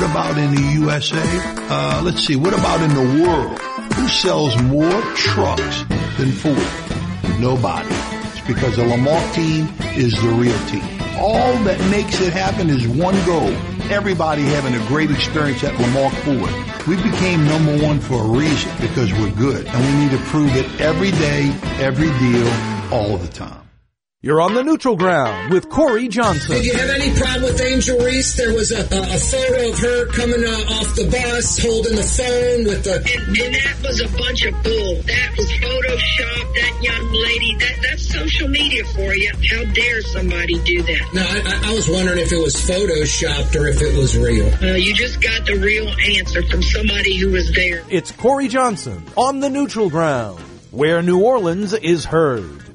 What about in the USA? Uh, let's see. What about in the world? Who sells more trucks than Ford? Nobody. It's because the Lamarque team is the real team. All that makes it happen is one goal. Everybody having a great experience at Lamarque Ford. We became number one for a reason because we're good and we need to prove it every day, every deal, all the time. You're on the neutral ground with Kaare Johnson. Did you have any problem with Angel Reese? There was a, a, a photo of her coming uh, off the bus, holding the phone with the. And, and, that was a bunch of bull. That was Photoshop. That young lady. That that's social media for you. How dare somebody do that? No, I, I was wondering if it was photoshopped or if it was real. Uh, you just got the real answer from somebody who was there. It's Kaare Johnson on the neutral ground, where New Orleans is heard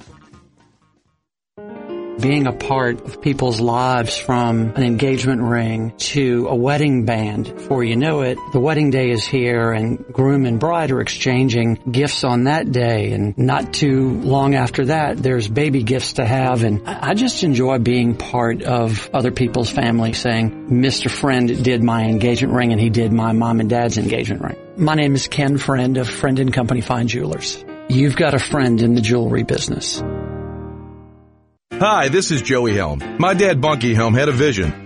being a part of people's lives from an engagement ring to a wedding band. Before you know it, the wedding day is here and groom and bride are exchanging gifts on that day. And not too long after that, there's baby gifts to have. And I just enjoy being part of other people's family saying, Mr. Friend did my engagement ring and he did my mom and dad's engagement ring. My name is Ken Friend of Friend and Company Fine Jewelers. You've got a friend in the jewelry business. Hi, this is Joey Helm. My dad, Bunky Helm, had a vision.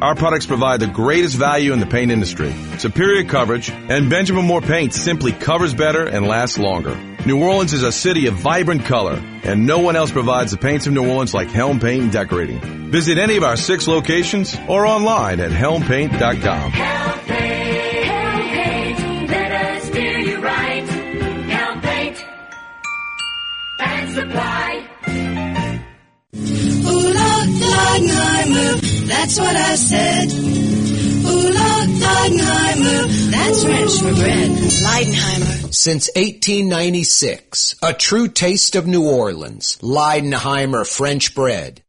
our products provide the greatest value in the paint industry. Superior coverage, and Benjamin Moore paint simply covers better and lasts longer. New Orleans is a city of vibrant color, and no one else provides the paints of New Orleans like Helm Paint and Decorating. Visit any of our six locations or online at helmpaint.com. Helm Paint, Helm Paint, let us do you right. Helm Paint and Supply. Leidenheimer, that's what I said. That's French for bread. Leidenheimer. Since 1896, a true taste of New Orleans. Leidenheimer French bread.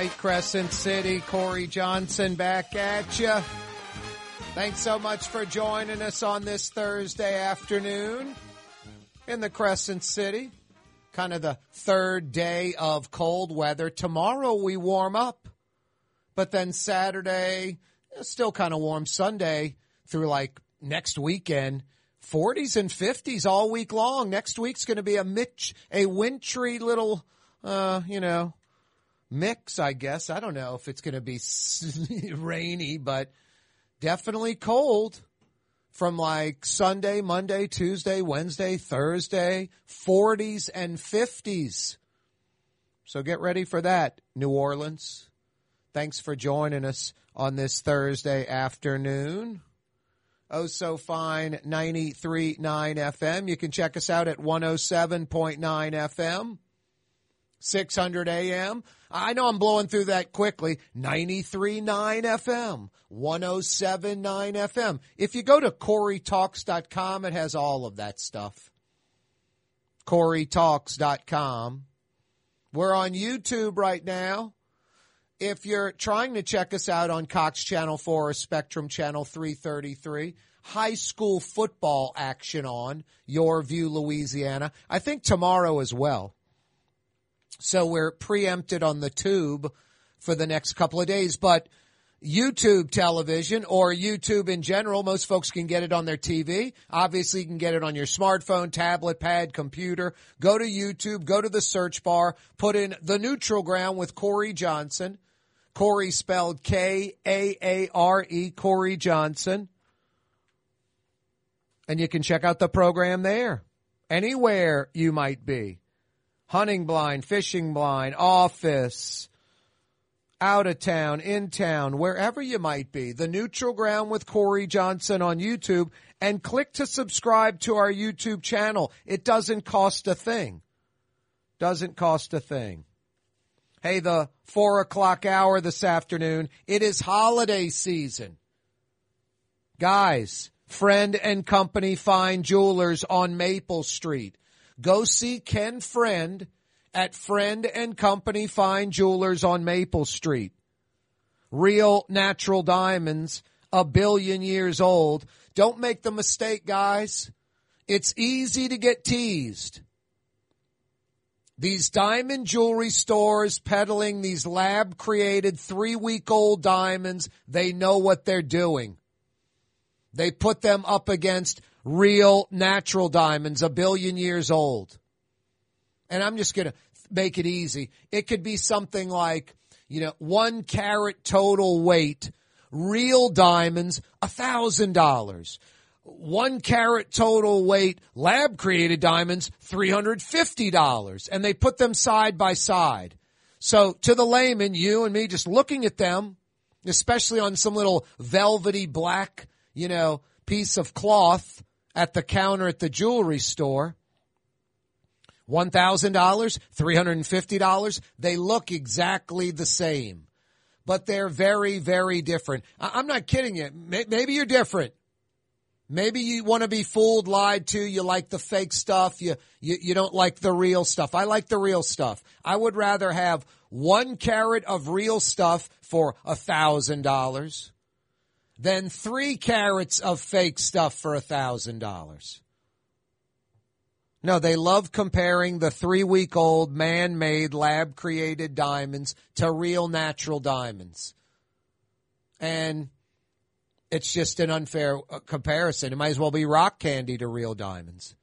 Right, Crescent City. Kaare Johnson back at you. Thanks so much for joining us on this Thursday afternoon in the Crescent City. Kind of the third day of cold weather. Tomorrow we warm up, but then Saturday, still kind of warm. Sunday through like next weekend, 40s and 50s all week long. Next week's going to be a Mitch, a wintry little, uh, you know, mix, I guess. I don't know if it's going to be rainy, but definitely cold from like Sunday, Monday, Tuesday, Wednesday, Thursday, 40s and 50s. So get ready for that, New Orleans. Thanks for joining us on this Thursday afternoon. Oh, so fine, 93.9 FM. You can check us out at 107.9 FM. 600 AM. I know I'm blowing through that quickly. 93.9 FM, 107.9 FM. If you go to CoreyTalks.com, it has all of that stuff. CoreyTalks.com. We're on YouTube right now. If you're trying to check us out on Cox Channel 4 or Spectrum Channel 333, high school football action on YurView, Louisiana. I think tomorrow as well. So we're preempted on the tube for the next couple of days. But YouTube television or YouTube in general. Most folks can get it on their TV. Obviously, you can get it on your smartphone, tablet, pad, computer. Go to YouTube, go to the search bar, put in the neutral ground with Kaare Johnson. Kaare spelled K A A R E, Kaare Johnson. And you can check out the program there. Anywhere you might be. Hunting blind, fishing blind, office, out of town, in town, wherever you might be. The Neutral Ground with Kaare Johnson on YouTube and click to subscribe to our YouTube channel. It doesn't cost a thing. Doesn't cost a thing. Hey, the four o'clock hour this afternoon, it is holiday season. Guys, friend and company fine jewelers on Maple Street. Go see Ken Friend at Friend and Company Fine Jewelers on Maple Street. Real natural diamonds, a billion years old. Don't make the mistake, guys. It's easy to get teased. These diamond jewelry stores peddling these lab created three week old diamonds, they know what they're doing. They put them up against real natural diamonds, a billion years old. And I'm just going to make it easy. It could be something like, you know, one carat total weight, real diamonds, a thousand dollars. One carat total weight, lab created diamonds, $350. And they put them side by side. So to the layman, you and me just looking at them, especially on some little velvety black, you know, piece of cloth at the counter at the jewelry store, $1,000, $350, they look exactly the same. But they're very, very different. I- I'm not kidding you. May- Maybe you're different. Maybe you want to be fooled, lied to. You like the fake stuff. You, you, you don't like the real stuff. I like the real stuff. I would rather have one carat of real stuff for a thousand dollars than three carats of fake stuff for a thousand dollars. No, they love comparing the three week old man made lab created diamonds to real natural diamonds. And it's just an unfair uh, comparison. It might as well be rock candy to real diamonds.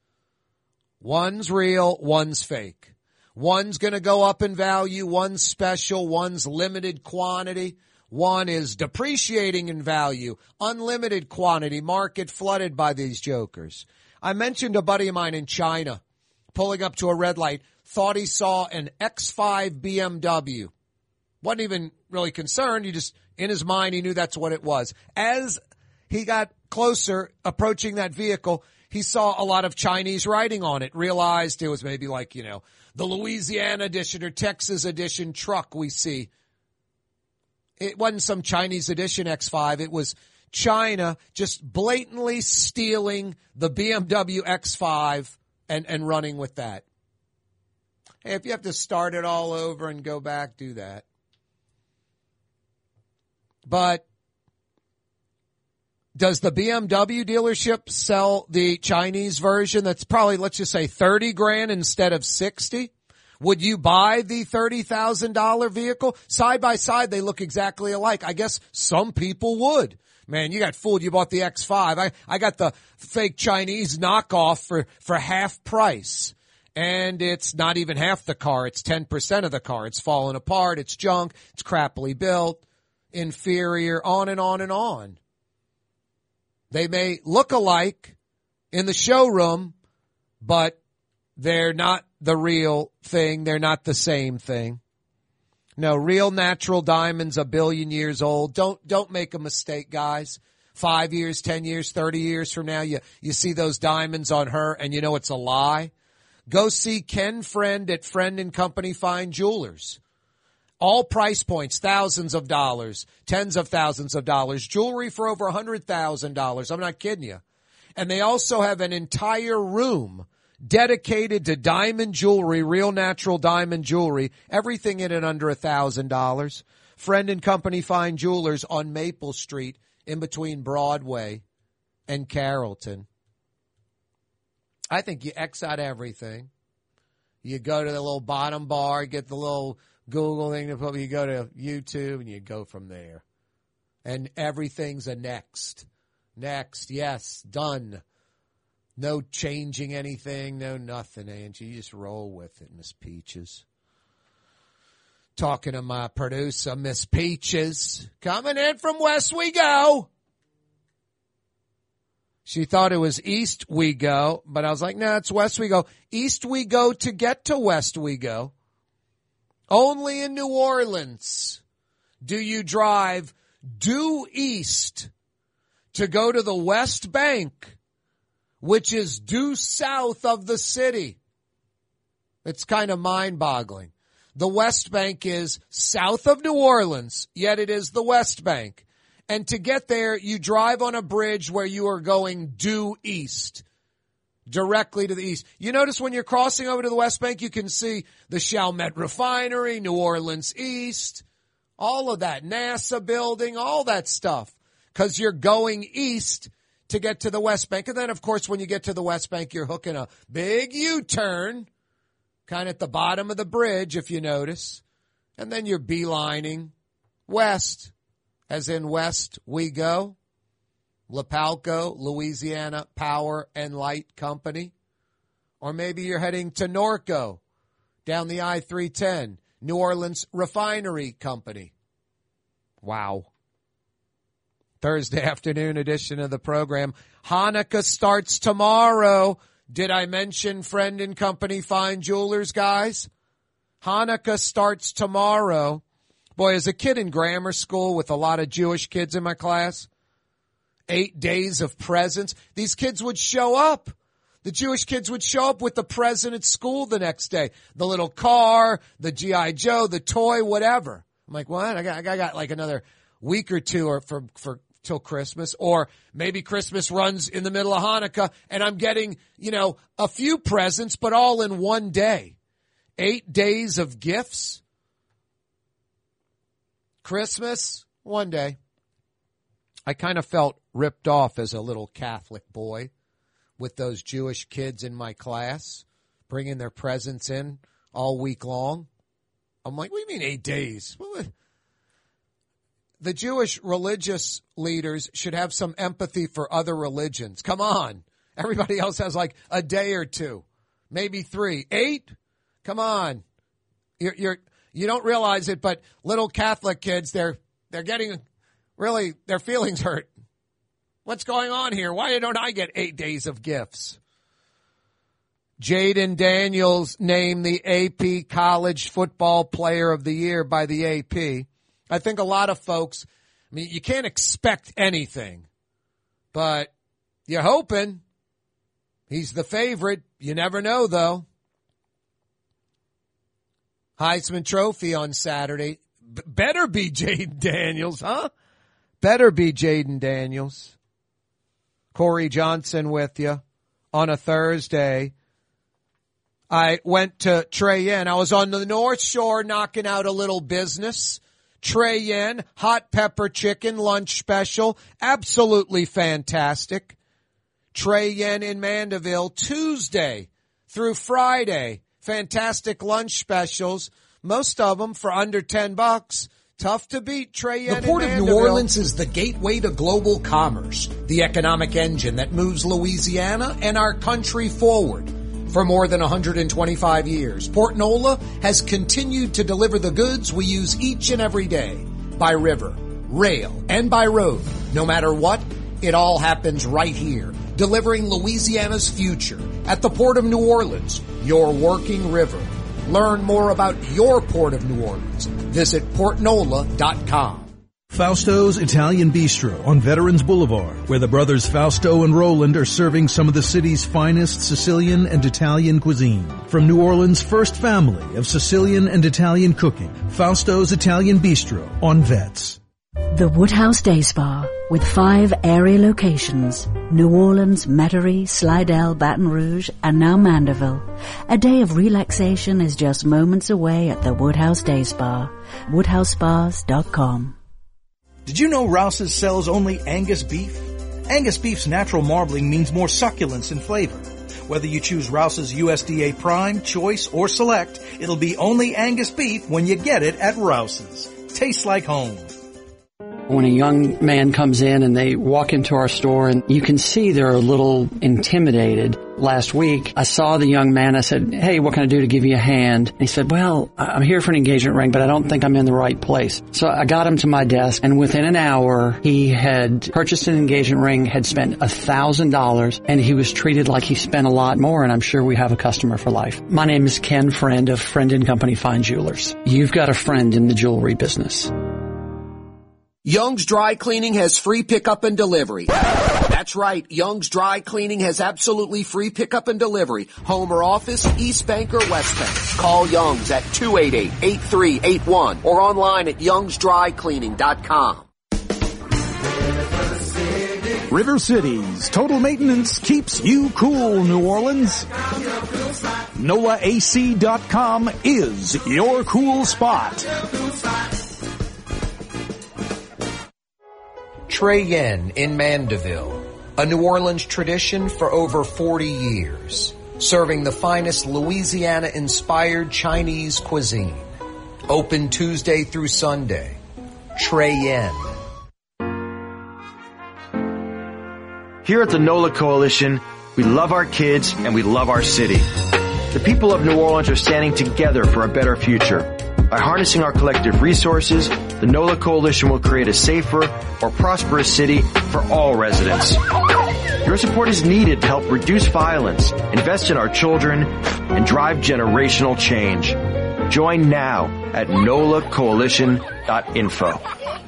One's real, one's fake. One's going to go up in value, one's special, one's limited quantity. One is depreciating in value, unlimited quantity, market flooded by these jokers. I mentioned a buddy of mine in China pulling up to a red light, thought he saw an X5 BMW. Wasn't even really concerned. He just, in his mind, he knew that's what it was. As he got closer, approaching that vehicle, he saw a lot of Chinese writing on it, realized it was maybe like, you know, the Louisiana edition or Texas edition truck we see. It wasn't some Chinese edition X5. It was China just blatantly stealing the BMW X5 and, and running with that. Hey, if you have to start it all over and go back, do that. But does the BMW dealership sell the Chinese version that's probably, let's just say 30 grand instead of 60? Would you buy the $30,000 vehicle? Side by side, they look exactly alike. I guess some people would. Man, you got fooled. You bought the X5. I, I got the fake Chinese knockoff for, for half price. And it's not even half the car. It's 10% of the car. It's falling apart. It's junk. It's crappily built, inferior, on and on and on. They may look alike in the showroom, but they're not the real thing. They're not the same thing. No, real natural diamonds a billion years old. Don't, don't make a mistake, guys. Five years, ten years, thirty years from now, you, you see those diamonds on her and you know it's a lie. Go see Ken Friend at Friend and Company Fine Jewelers. All price points, thousands of dollars, tens of thousands of dollars, jewelry for over a hundred thousand dollars. I'm not kidding you. And they also have an entire room dedicated to diamond jewelry, real natural diamond jewelry, everything in it under a thousand dollars. Friend and Company Fine Jewelers on Maple Street in between Broadway and Carrollton. I think you X out everything. You go to the little bottom bar, get the little Google thing to put, you go to YouTube and you go from there. And everything's a next. Next, yes, done. No changing anything, no nothing, Angie. You just roll with it, Miss Peaches. Talking to my producer, Miss Peaches. Coming in from Westwego. She thought it was East we go, but I was like, nah, it's Westwego. East we go to get to Westwego. Only in New Orleans do you drive due east to go to the West Bank, which is due south of the city. It's kind of mind boggling. The West Bank is south of New Orleans, yet it is the West Bank. And to get there, you drive on a bridge where you are going due east, directly to the east. You notice when you're crossing over to the West Bank, you can see the Chalmette Refinery, New Orleans East, all of that, NASA building, all that stuff. Cause you're going east to get to the West Bank. And then, of course, when you get to the West Bank, you're hooking a big U-turn, kind of at the bottom of the bridge, if you notice. And then you're beelining west as in Westwego. Lapalco, Louisiana Power and Light Company. Or maybe you're heading to Norco down the I-310, New Orleans Refinery Company. Wow. Thursday afternoon edition of the program. Hanukkah starts tomorrow. Did I mention friend and company fine jewelers, guys? Hanukkah starts tomorrow. Boy, as a kid in grammar school with a lot of Jewish kids in my class, eight days of presents, these kids would show up. The Jewish kids would show up with the present at school the next day. The little car, the G.I. Joe, the toy, whatever. I'm like, what? I got, I got like another week or two or for, for, till Christmas, or maybe Christmas runs in the middle of Hanukkah and I'm getting, you know, a few presents, but all in one day. Eight days of gifts. Christmas, one day. I kind of felt ripped off as a little Catholic boy with those Jewish kids in my class bringing their presents in all week long. I'm like, what do you mean eight days? The Jewish religious leaders should have some empathy for other religions. Come on. Everybody else has like a day or two, maybe three. Eight? Come on. You're, you're, you don't realize it, but little Catholic kids, they're, they're getting really, their feelings hurt. What's going on here? Why don't I get eight days of gifts? Jayden Daniels named the AP College Football Player of the Year by the AP. I think a lot of folks, I mean, you can't expect anything, but you're hoping. He's the favorite. You never know, though. Heisman Trophy on Saturday. B- better be Jayden Daniels, huh? Better be Jayden Daniels. Kaare Johnson with you on a Thursday. I went to Trey Yuen. I was on the North Shore knocking out a little business. Trey Yuen, hot pepper chicken lunch special. Absolutely fantastic. Trey Yuen in Mandeville Tuesday through Friday. Fantastic lunch specials. Most of them for under 10 bucks. Tough to beat Trey Yuen The Port of New Orleans is the gateway to global commerce, the economic engine that moves Louisiana and our country forward. For more than 125 years, Port Nola has continued to deliver the goods we use each and every day by river, rail, and by road. No matter what, it all happens right here, delivering Louisiana's future at the Port of New Orleans, your working river. Learn more about your Port of New Orleans. Visit portnola.com. Fausto's Italian Bistro on Veterans Boulevard, where the brothers Fausto and Roland are serving some of the city's finest Sicilian and Italian cuisine. From New Orleans' first family of Sicilian and Italian cooking, Fausto's Italian Bistro on Vets. The Woodhouse Day Spa, with five area locations, New Orleans, Metairie, Slidell, Baton Rouge, and now Mandeville. A day of relaxation is just moments away at the Woodhouse Day Spa. WoodhouseSpas.com. Did you know Rouse's sells only Angus beef? Angus beef's natural marbling means more succulence and flavor. Whether you choose Rouse's USDA Prime, Choice, or Select, it'll be only Angus beef when you get it at Rouse's. Tastes like home. When a young man comes in and they walk into our store and you can see they're a little intimidated. Last week, I saw the young man. I said, Hey, what can I do to give you a hand? And he said, Well, I'm here for an engagement ring, but I don't think I'm in the right place. So I got him to my desk and within an hour, he had purchased an engagement ring, had spent a thousand dollars, and he was treated like he spent a lot more. And I'm sure we have a customer for life. My name is Ken Friend of Friend and Company Fine Jewelers. You've got a friend in the jewelry business. Young's Dry Cleaning has free pickup and delivery. That's right. Young's Dry Cleaning has absolutely free pickup and delivery. Home or office, East Bank or West Bank. Call Young's at 288-8381 or online at youngsdrycleaning.com. River Cities Total Maintenance keeps you cool, New Orleans. NOLAAC.com is your cool spot. Trey Yuen in Mandeville, a New Orleans tradition for over 40 years, serving the finest Louisiana-inspired Chinese cuisine. Open Tuesday through Sunday. Trey Yuen. Here at the NOLA Coalition, we love our kids and we love our city. The people of New Orleans are standing together for a better future. By harnessing our collective resources, the NOLA Coalition will create a safer, more prosperous city for all residents. Your support is needed to help reduce violence, invest in our children, and drive generational change. Join now at nolacoalition.info.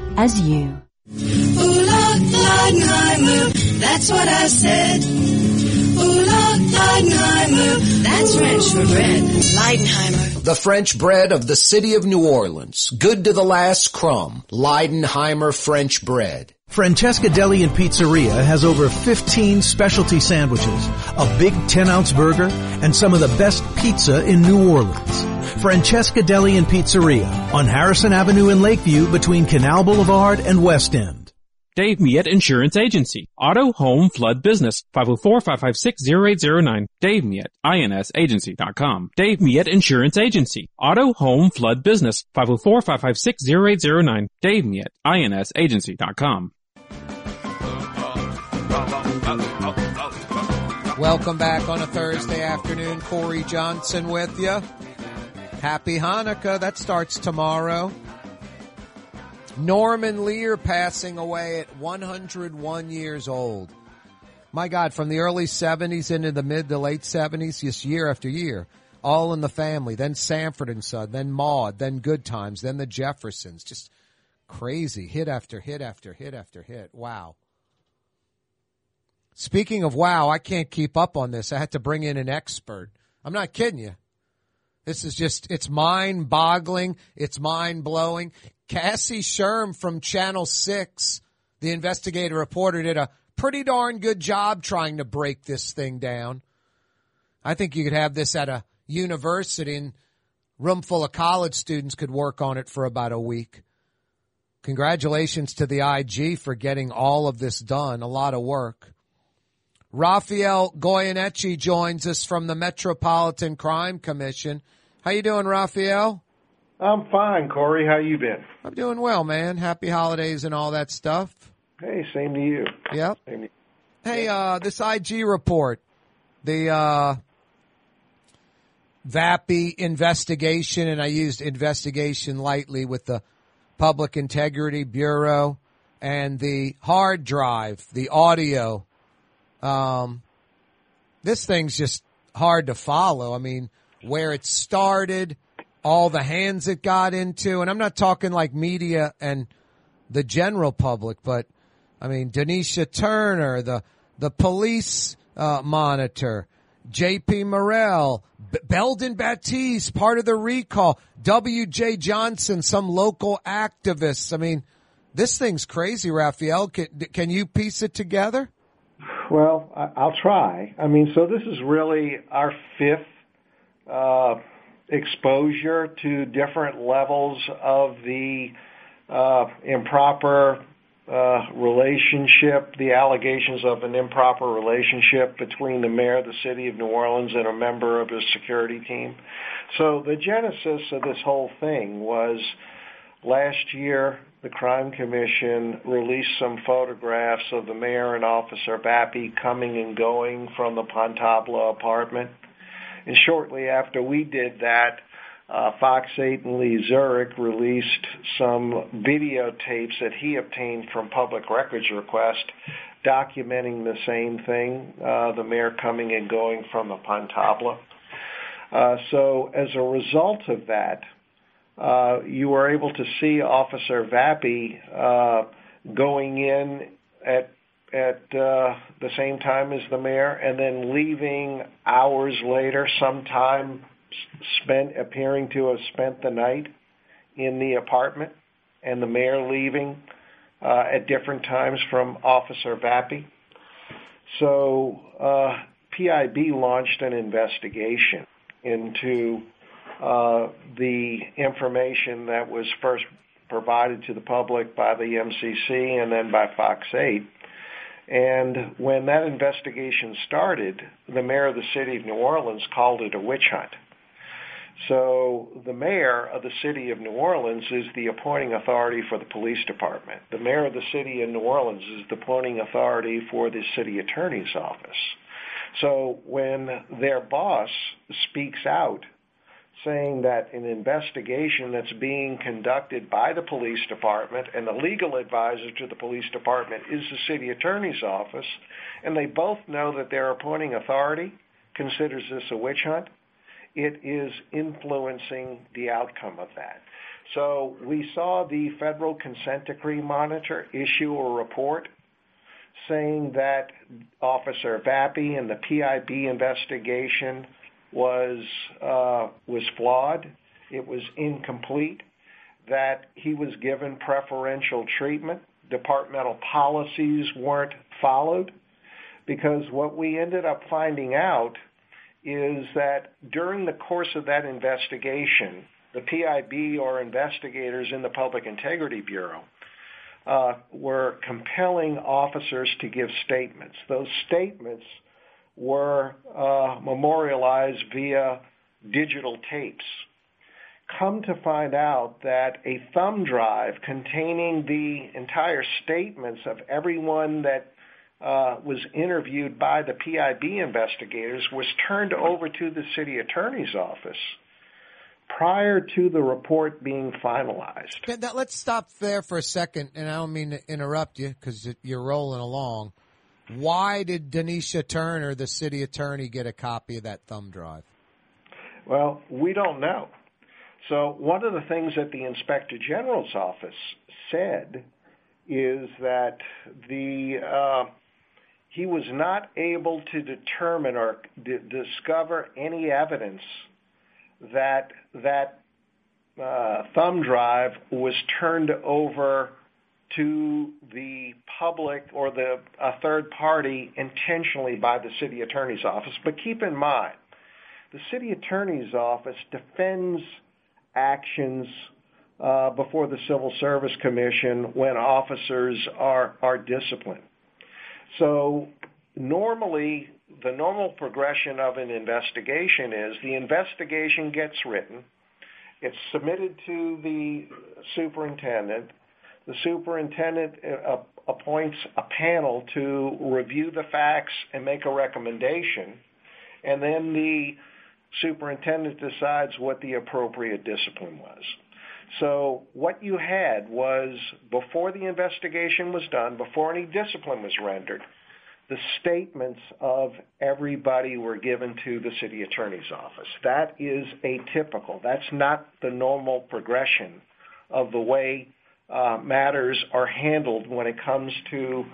as you. Leidenheimer, that's what I said. Leidenheimer, that's French for bread. Leidenheimer. The French bread of the city of New Orleans. Good to the last crumb. Leidenheimer French bread. Francesca Deli and Pizzeria has over 15 specialty sandwiches, a big 10 ounce burger, and some of the best pizza in New Orleans. Francesca Deli and Pizzeria on Harrison Avenue in Lakeview between Canal Boulevard and West End. Dave Miet Insurance Agency. Auto, home, flood, business. 504-556-0809. Dave Miet, INSagency.com. Dave Miet Insurance Agency. Auto, home, flood, business. 504-556-0809. Dave Miet, INSagency.com. Welcome back on a Thursday afternoon. Kaare Johnson with you. Happy Hanukkah. That starts tomorrow. Norman Lear passing away at 101 years old. My God, from the early 70s into the mid to late 70s, just year after year. All in the family. Then Sanford and Son, then Maude, then Good Times, then the Jeffersons. Just crazy. Hit after hit after hit after hit. Wow. Speaking of wow, I can't keep up on this. I had to bring in an expert. I'm not kidding you. This is just, it's mind boggling. It's mind blowing. Cassie Schirm from Channel 6, the investigative reporter, did a pretty darn good job trying to break this thing down. I think you could have this at a university and room full of college students could work on it for about a week. Congratulations to the IG for getting all of this done. A lot of work. Rafael Goyeneche joins us from the Metropolitan Crime Commission. How you doing, Rafael? I'm fine, Kaare. How you been? I'm doing well, man. Happy holidays and all that stuff. Hey, same to you. Yep. To you. Hey, uh, this IG report, the uh, Vappie investigation, and I used investigation lightly with the Public Integrity Bureau and the hard drive, the audio. Um, this thing's just hard to follow. I mean, where it started, all the hands it got into, and I'm not talking like media and the general public, but I mean, Donesia Turner, the, the police, uh, monitor, J.P. Morrell, B- Belden Batiste, part of the recall, W.C. Johnson, some local activists. I mean, This thing's crazy, Rafael. Can, can you piece it together? Well, I'll try. I mean, so this is really our fifth uh, exposure to different levels of the uh, improper uh, relationship, the allegations of an improper relationship between the mayor of the city of New Orleans and a member of his security team. So the genesis of this whole thing was last year the crime commission released some photographs of the mayor and officer Vappie coming and going from the Pontalba apartment. And shortly after we did that, uh, Fox 8 and Lee Zurik released some videotapes that he obtained from public records request documenting the same thing, uh, the mayor coming and going from the Pontalba. Uh, so as a result of that, you were able to see Officer Vappie uh, going in at at uh, the same time as the mayor, and then leaving hours later, sometime spent appearing to have spent the night in the apartment, and the mayor leaving uh, at different times from Officer Vappie. So uh, PIB launched an investigation into uh, Uh, the information that was first provided to the public by the MCC and then by Fox 8. And when that investigation started, the mayor of the city of New Orleans called it a witch hunt. So the mayor of the city of New Orleans is the appointing authority for the police department. The mayor of the city of New Orleans is the appointing authority for the city attorney's office. So when their boss speaks out saying that an investigation that's being conducted by the police department and the legal advisor to the police department is the city attorney's office, and they both know that their appointing authority considers this a witch hunt, it is influencing the outcome of that. So we saw the federal consent decree monitor issue a report saying that Officer Vappie and the PIB investigation was uh, was flawed. It was incomplete. That he was given preferential treatment. Departmental policies weren't followed because what we ended up finding out is that during the course of that investigation, the PIB or investigators in the Public Integrity Bureau uh, were compelling officers to give statements. Those statements were uh, memorialized via digital tapes. Come to find out that a thumb drive containing the entire statements of everyone that uh, was interviewed by the PIB investigators was turned over to the city attorney's office prior to the report being finalized. Let's stop there for a second, and I don't mean to interrupt you because you're rolling along. Why did Donesia Turner, the city attorney, get a copy of that thumb drive? Well, we don't know. So one of the things that the inspector general's office said is that the uh, he was not able to determine or d- discover any evidence that that uh, thumb drive was turned over to the public or the a third party intentionally by the city attorney's office. But keep in mind, the city attorney's office defends actions uh, before the Civil Service Commission when officers are are disciplined. So normally, the normal progression of an investigation is the investigation gets written, it's submitted to the superintendent. The superintendent uh, appoints a panel to review the facts and make a recommendation, and then the superintendent decides what the appropriate discipline was. So what you had was before the investigation was done, before any discipline was rendered, the statements of everybody were given to the city attorney's office. That is atypical. That's not the normal progression of the way Uh, matters are handled when it comes to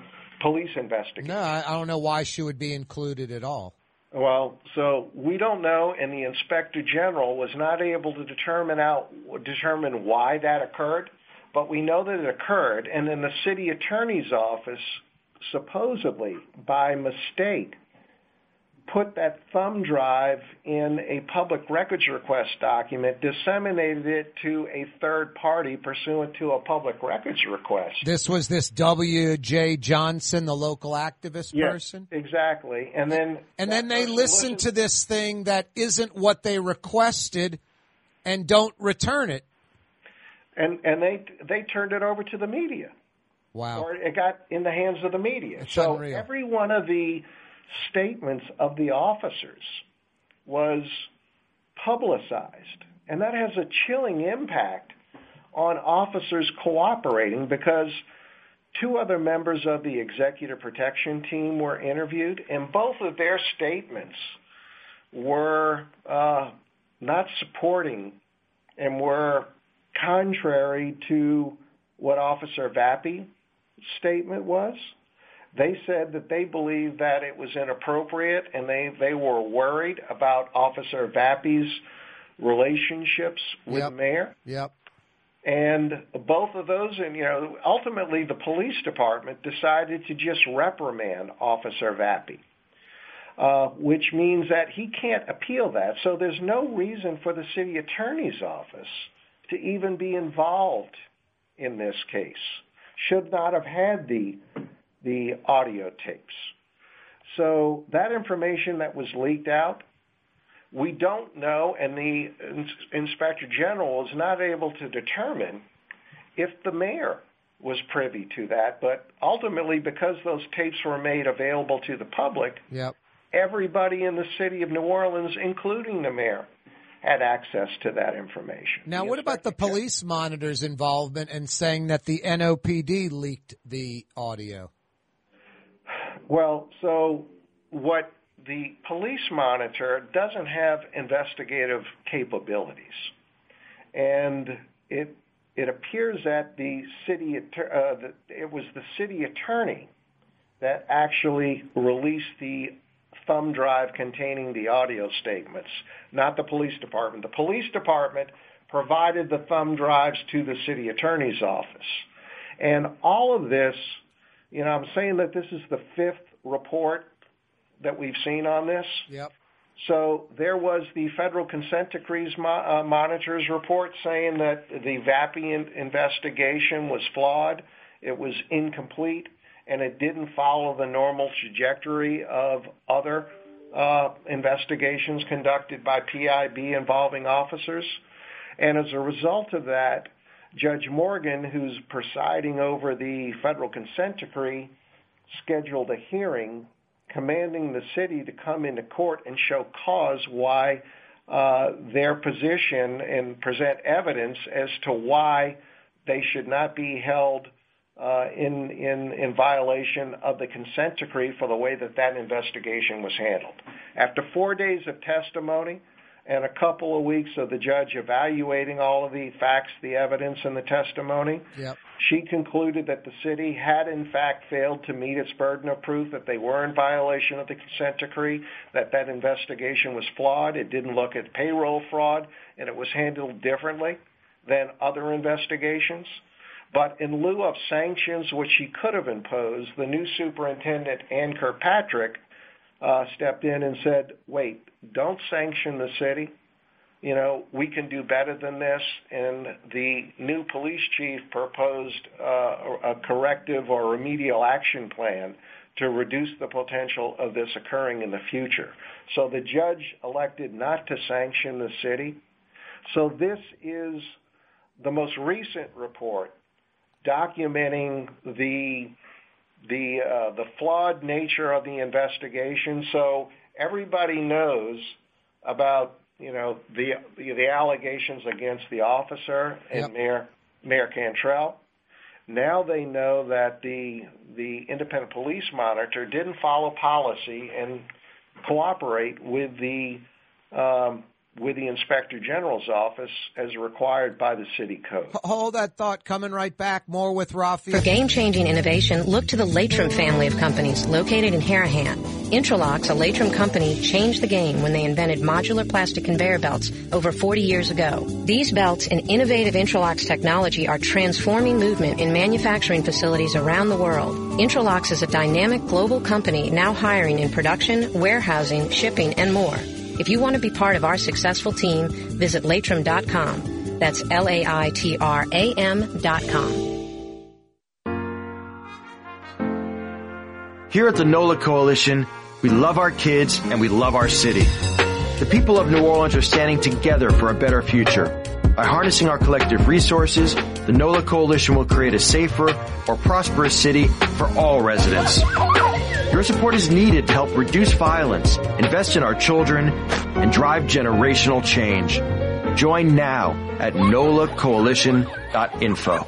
police investigations. No, I I don't know why she would be included at all. Well, so we don't know, and the inspector general was not able to determine out determine why that occurred. but we know that it occurred. And then the city attorney's office, supposedly by mistake, put that thumb drive in a public records request document, disseminated it to a third party pursuant to a public records request. This was this W.C. Johnson, the local activist Yes, person? exactly. And then And then they listen to this thing that isn't what they requested and don't return it. and and they they turned it over to the media. Wow. Or it got in the hands of the media. It's so unreal. every one of the statements of the officers was publicized, and that has a chilling impact on officers cooperating because two other members of the executive protection team were interviewed, and both of their statements were uh, not supporting and were contrary to what Officer Vappie statement was. They said that they believed that it was inappropriate and they, they were worried about Officer Vappie's relationships with the mayor. Yep. And both of those, and you know, ultimately the police department decided to just reprimand Officer Vappie, uh, which means that he can't appeal that. So there's no reason for the city attorney's office to even be involved in this case. Should not have had the the audio tapes. So that information that was leaked out, we don't know, and the ins- inspector general is not able to determine if the mayor was privy to that. But ultimately, because those tapes were made available to the public, Yep. everybody in the city of New Orleans, including the mayor, had access to that information. Now, what about the police monitor's involvement and saying that the NOPD leaked the audio? Well, so what the police monitor doesn't have investigative capabilities, and it it appears that the city atter- uh, it was the city attorney that actually released the thumb drive containing the audio statements, not the police department. The police department provided the thumb drives to the city attorney's office. And all of this, you know, I'm saying that this is the fifth report that we've seen on this. Yep. So there was the federal consent decrees mo- uh, monitor's report saying that the Vappie in- investigation was flawed, it was incomplete, and it didn't follow the normal trajectory of other uh, investigations conducted by PIB involving officers. And as a result of that, Judge Morgan, who's presiding over the federal consent decree, scheduled a hearing commanding the city to come into court and show cause why uh, their position and present evidence as to why they should not be held uh, in, in, in violation of the consent decree for the way that that investigation was handled. After four days of testimony and a couple of weeks of the judge evaluating all of the facts, the evidence, and the testimony, Yep. she concluded that the city had in fact failed to meet its burden of proof, that they were in violation of the consent decree, that that investigation was flawed, it didn't look at payroll fraud, and it was handled differently than other investigations. But in lieu of sanctions, which she could have imposed, the new superintendent, Ann Kirkpatrick, stepped in and said, wait, don't sanction the city. You know, we can do better than this. And the new police chief proposed uh, a corrective or remedial action plan to reduce the potential of this occurring in the future. So the judge elected not to sanction the city. So this is the most recent report documenting the the uh, the flawed nature of the investigation. So everybody knows about you know the the, the allegations against the officer and Yep. Mayor Mayor Cantrell. Now they know that the the independent police monitor didn't follow policy and cooperate with the um, with the inspector general's office as required by the city code. Hold that thought. Coming right back. More with Rafi. For game changing innovation, look to the Laitram family of companies located in Harahan. Intralox, a Laitram company, changed the game when they invented modular plastic conveyor belts over 40 years ago. These belts and innovative Intralox technology are transforming movement in manufacturing facilities around the world. Intralox is a dynamic global company now hiring in production, warehousing, shipping, and more. If you want to be part of our successful team, visit laitram.com. That's L-A-I-T-R-A-M dot com. Here at the NOLA Coalition, we love our kids and we love our city. The people of New Orleans are standing together for a better future. By harnessing our collective resources, the NOLA Coalition will create a safer, more prosperous city for all residents. Your support is needed to help reduce violence, invest in our children, and drive generational change. Join now at nolacoalition.info.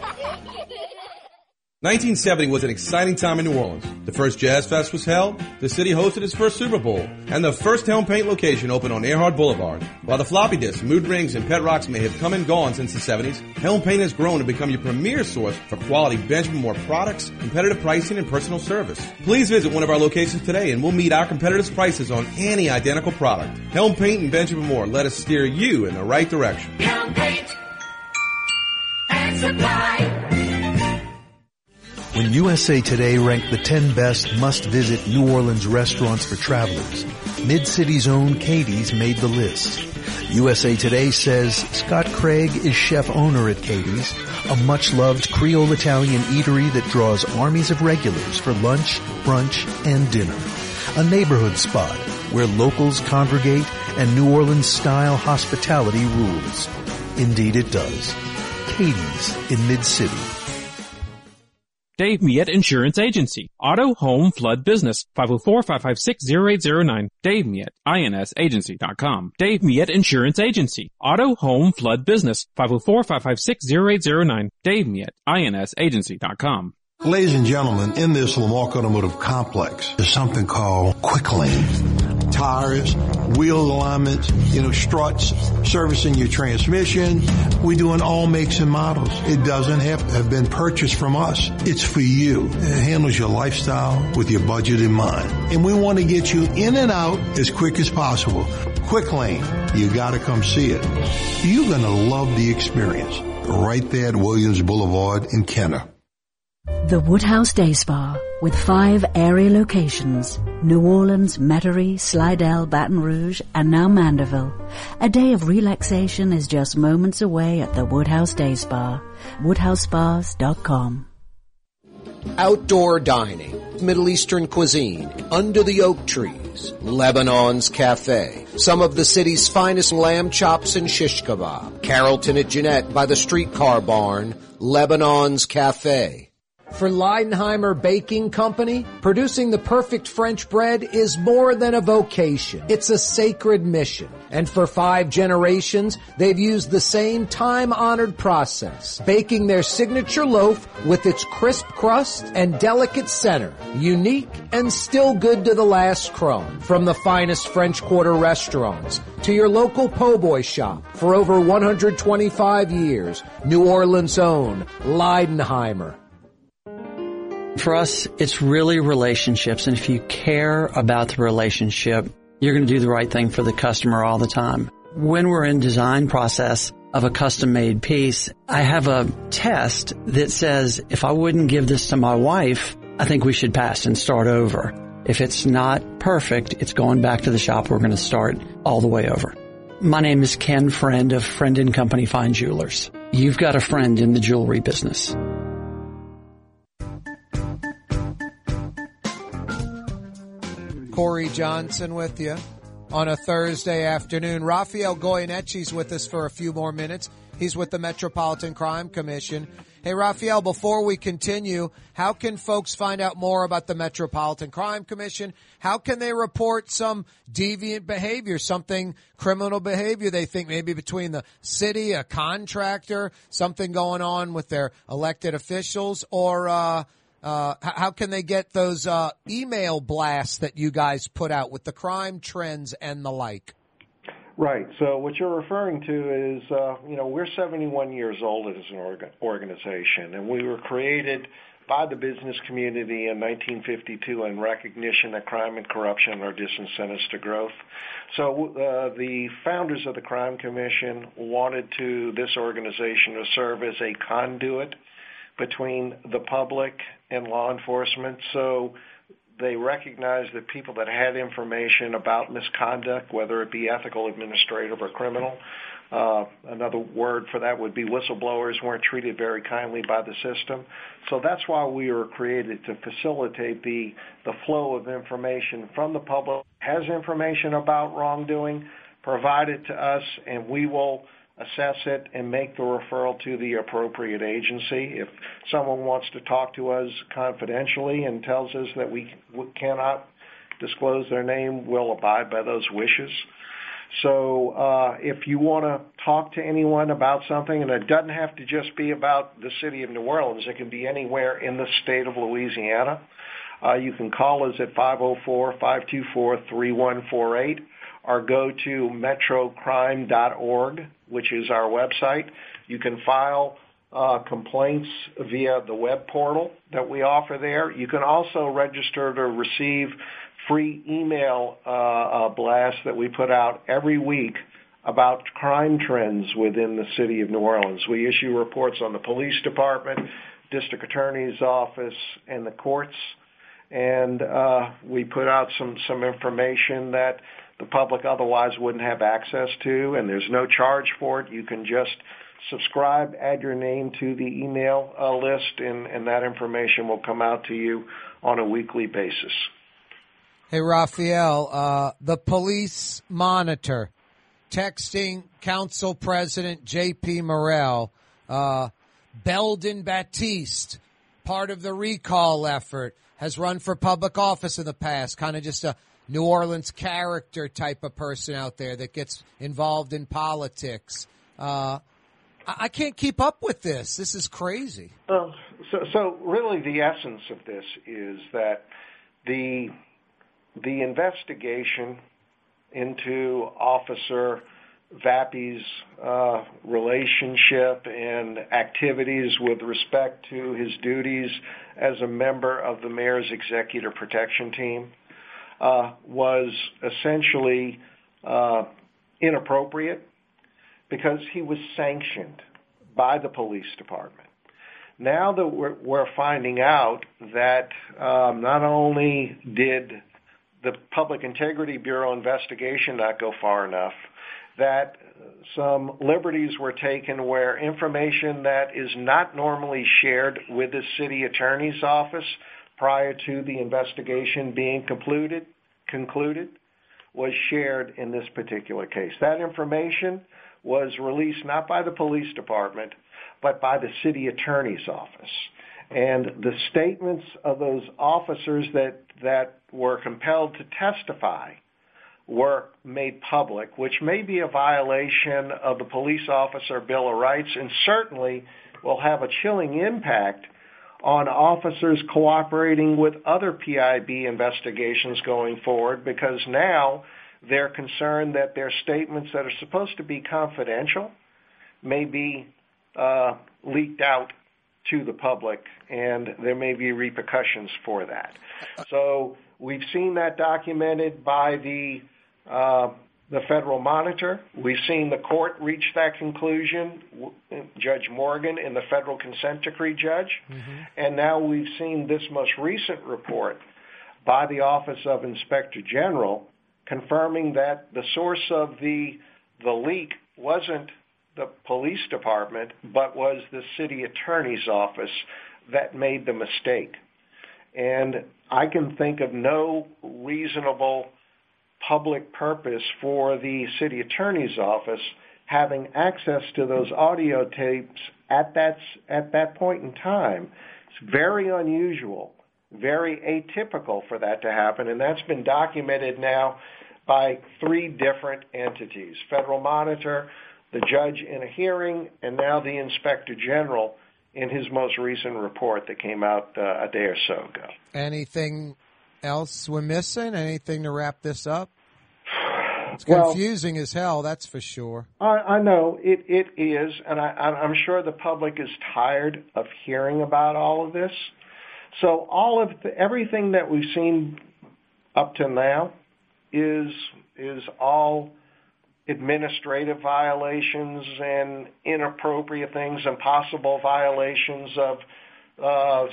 1970 was an exciting time in New Orleans. The first Jazz Fest was held, the city hosted its first Super Bowl, and the first Helm Paint location opened on Earhart Boulevard. While the floppy disks, mood rings, and pet rocks may have come and gone since the 70s, Helm Paint has grown to become your premier source for quality Benjamin Moore products, competitive pricing, and personal service. Please visit one of our locations today and we'll meet our competitors' prices on any identical product. Helm Paint and Benjamin Moore let us steer you in the right direction. Helm Paint and Supply. When USA Today ranked the 10 best must-visit New Orleans restaurants for travelers, Mid-City's own Katie's made the list. USA Today says Scott Craig is chef owner at Katie's, a much-loved Creole Italian eatery that draws armies of regulars for lunch, brunch, and dinner. A neighborhood spot where locals congregate and New Orleans style hospitality rules. Indeed it does. Katie's in Mid-City. Dave Miet Insurance Agency. Auto, home, flood, business. 504-556-0809. Dave Miet, insagency.com. Dave Miet Insurance Agency. Auto, home, flood, business. 504-556-0809. Dave Miet, insagency.com. Ladies and gentlemen, in this Lamarque Automotive Complex, there's something called Quick Lane. Tires, wheel alignments, you know, struts, servicing your transmission. We do in all makes and models. It doesn't have have been purchased from us. It's for you. It handles your lifestyle with your budget in mind. And we want to get you in and out as quick as possible. Quick Lane, you gotta come see it. You're gonna love the experience. Right there at Williams Boulevard in Kenner. The Woodhouse Day Spa, with five area locations, New Orleans, Metairie, Slidell, Baton Rouge, and now Mandeville. A day of relaxation is just moments away at the Woodhouse Day Spa. WoodhouseSpas.com. Outdoor dining, Middle Eastern cuisine, under the oak trees, Lebanon's Cafe, some of the city's finest lamb chops and shish kebab, Carrollton at Jeanette by the streetcar barn, Lebanon's Cafe. For Leidenheimer Baking Company, producing the perfect French bread is more than a vocation. It's a sacred mission. And for five generations, they've used the same time-honored process, baking their signature loaf with its crisp crust and delicate center, unique and still good to the last crumb. From the finest French Quarter restaurants to your local po' boy shop for over 125 years, New Orleans' own Leidenheimer. For us, it's really relationships. And if you care about the relationship, you're going to do the right thing for the customer all the time. When we're in design process of a custom made piece, I have a test that says if I wouldn't give this to my wife, I think we should pass and start over. If it's not perfect, it's going back to the shop. We're going to start all the way over. My name is Ken Friend of Friend and Company Fine Jewelers. You've got a friend in the jewelry business. Kaare Johnson with you on a Thursday afternoon. Rafael Goyeneche's with us for a few more minutes. He's with the Metropolitan Crime Commission. Hey, Rafael, before we continue, how can folks find out more about the Metropolitan Crime Commission? How can they report some deviant behavior, something criminal behavior they think maybe between the city, a contractor, something going on with their elected officials, or uh, uh, how can they get those uh, email blasts that you guys put out with the crime trends and the like? Right. So what you're referring to is, uh, you know, we're 71 years old as an orga- organization, and we were created by the business community in 1952 in recognition that crime and corruption are disincentives to growth. So uh, the founders of the Crime Commission wanted to this organization to serve as a conduit between the public and law enforcement. So they recognized that people that had information about misconduct, whether it be ethical, administrative, or criminal, uh, another word for that would be whistleblowers weren't treated very kindly by the system. So that's why we were created to facilitate the the flow of information from the public has information about wrongdoing, provide it to us, and we will assess it and make the referral to the appropriate agency. If someone wants to talk to us confidentially and tells us that we cannot disclose their name, we'll abide by those wishes. So uh, if you want to talk to anyone about something, and it doesn't have to just be about the city of New Orleans, it can be anywhere in the state of Louisiana. Uh, you can call us at 504-524-3148 or go to metrocrime.org, which is our website. You can file uh, complaints via the web portal that we offer there. You can also register to receive free email uh, uh, blasts that we put out every week about crime trends within the city of New Orleans. We issue reports on the police department, district attorney's office, and the courts. And uh, we put out some, some information that the public otherwise wouldn't have access to, and there's no charge for it. You can just subscribe, add your name to the email uh, list, and, and that information will come out to you on a weekly basis. Hey, Rafael, uh, the police monitor texting Council President J.P. Morrell, uh, Belden Batiste, part of the recall effort, has run for public office in the past, kind of just a New Orleans character type of person out there that gets involved in politics. Uh, I can't keep up with this. This is crazy. Well, so, so really, the essence of this is that the the investigation into Officer Vappie's uh, relationship and activities with respect to his duties as a member of the mayor's executive protection team was essentially uh, inappropriate because he was sanctioned by the police department. Now that we're, we're finding out that um, not only did the Public Integrity Bureau investigation not go far enough, that some liberties were taken where information that is not normally shared with the city attorney's office prior to the investigation being concluded, was shared in this particular case. That information was released not by the police department, but by the city attorney's office. And the statements of those officers that, that were compelled to testify were made public, which may be a violation of the police officer Bill of Rights and certainly will have a chilling impact on officers cooperating with other PIB investigations going forward because now they're concerned that their statements that are supposed to be confidential may be uh, leaked out to the public, and there may be repercussions for that. So we've seen that documented by the uh, the federal monitor. We've seen the court reach that conclusion, Judge Morgan in the federal consent decree judge, mm-hmm. and now we've seen this most recent report by the Office of Inspector General confirming that the source of the the leak wasn't the police department, but was the city attorney's office that made the mistake. And I can think of no reasonable public purpose for the city attorney's office having access to those audio tapes at that at that point in time. It's very unusual, very atypical for that to happen, and that's been documented now by three different entities: Federal Monitor, the judge in a hearing, and now the inspector general in his most recent report that came out uh, a day or so ago. Anything else we're missing? Anything to wrap this up? It's Well- confusing as hell, that's for sure. I, I know it, it is, and I, I'm sure the public is tired of hearing about all of this. So all of the, everything that we've seen up to now is is all administrative violations and inappropriate things and possible violations of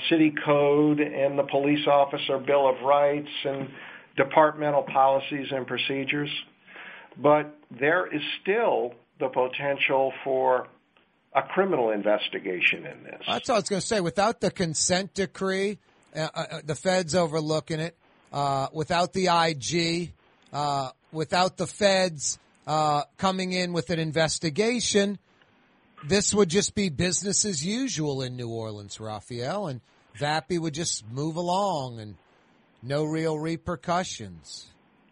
city code and the police officer bill of rights and departmental policies and procedures. But there is still the potential for a criminal investigation in this. That's all I was going to say. Without the consent decree, uh, uh, the feds overlooking it, uh, without the IG, uh, without the feds uh, coming in with an investigation, this would just be business as usual in New Orleans, Rafael, and Vappie would just move along and no real repercussions.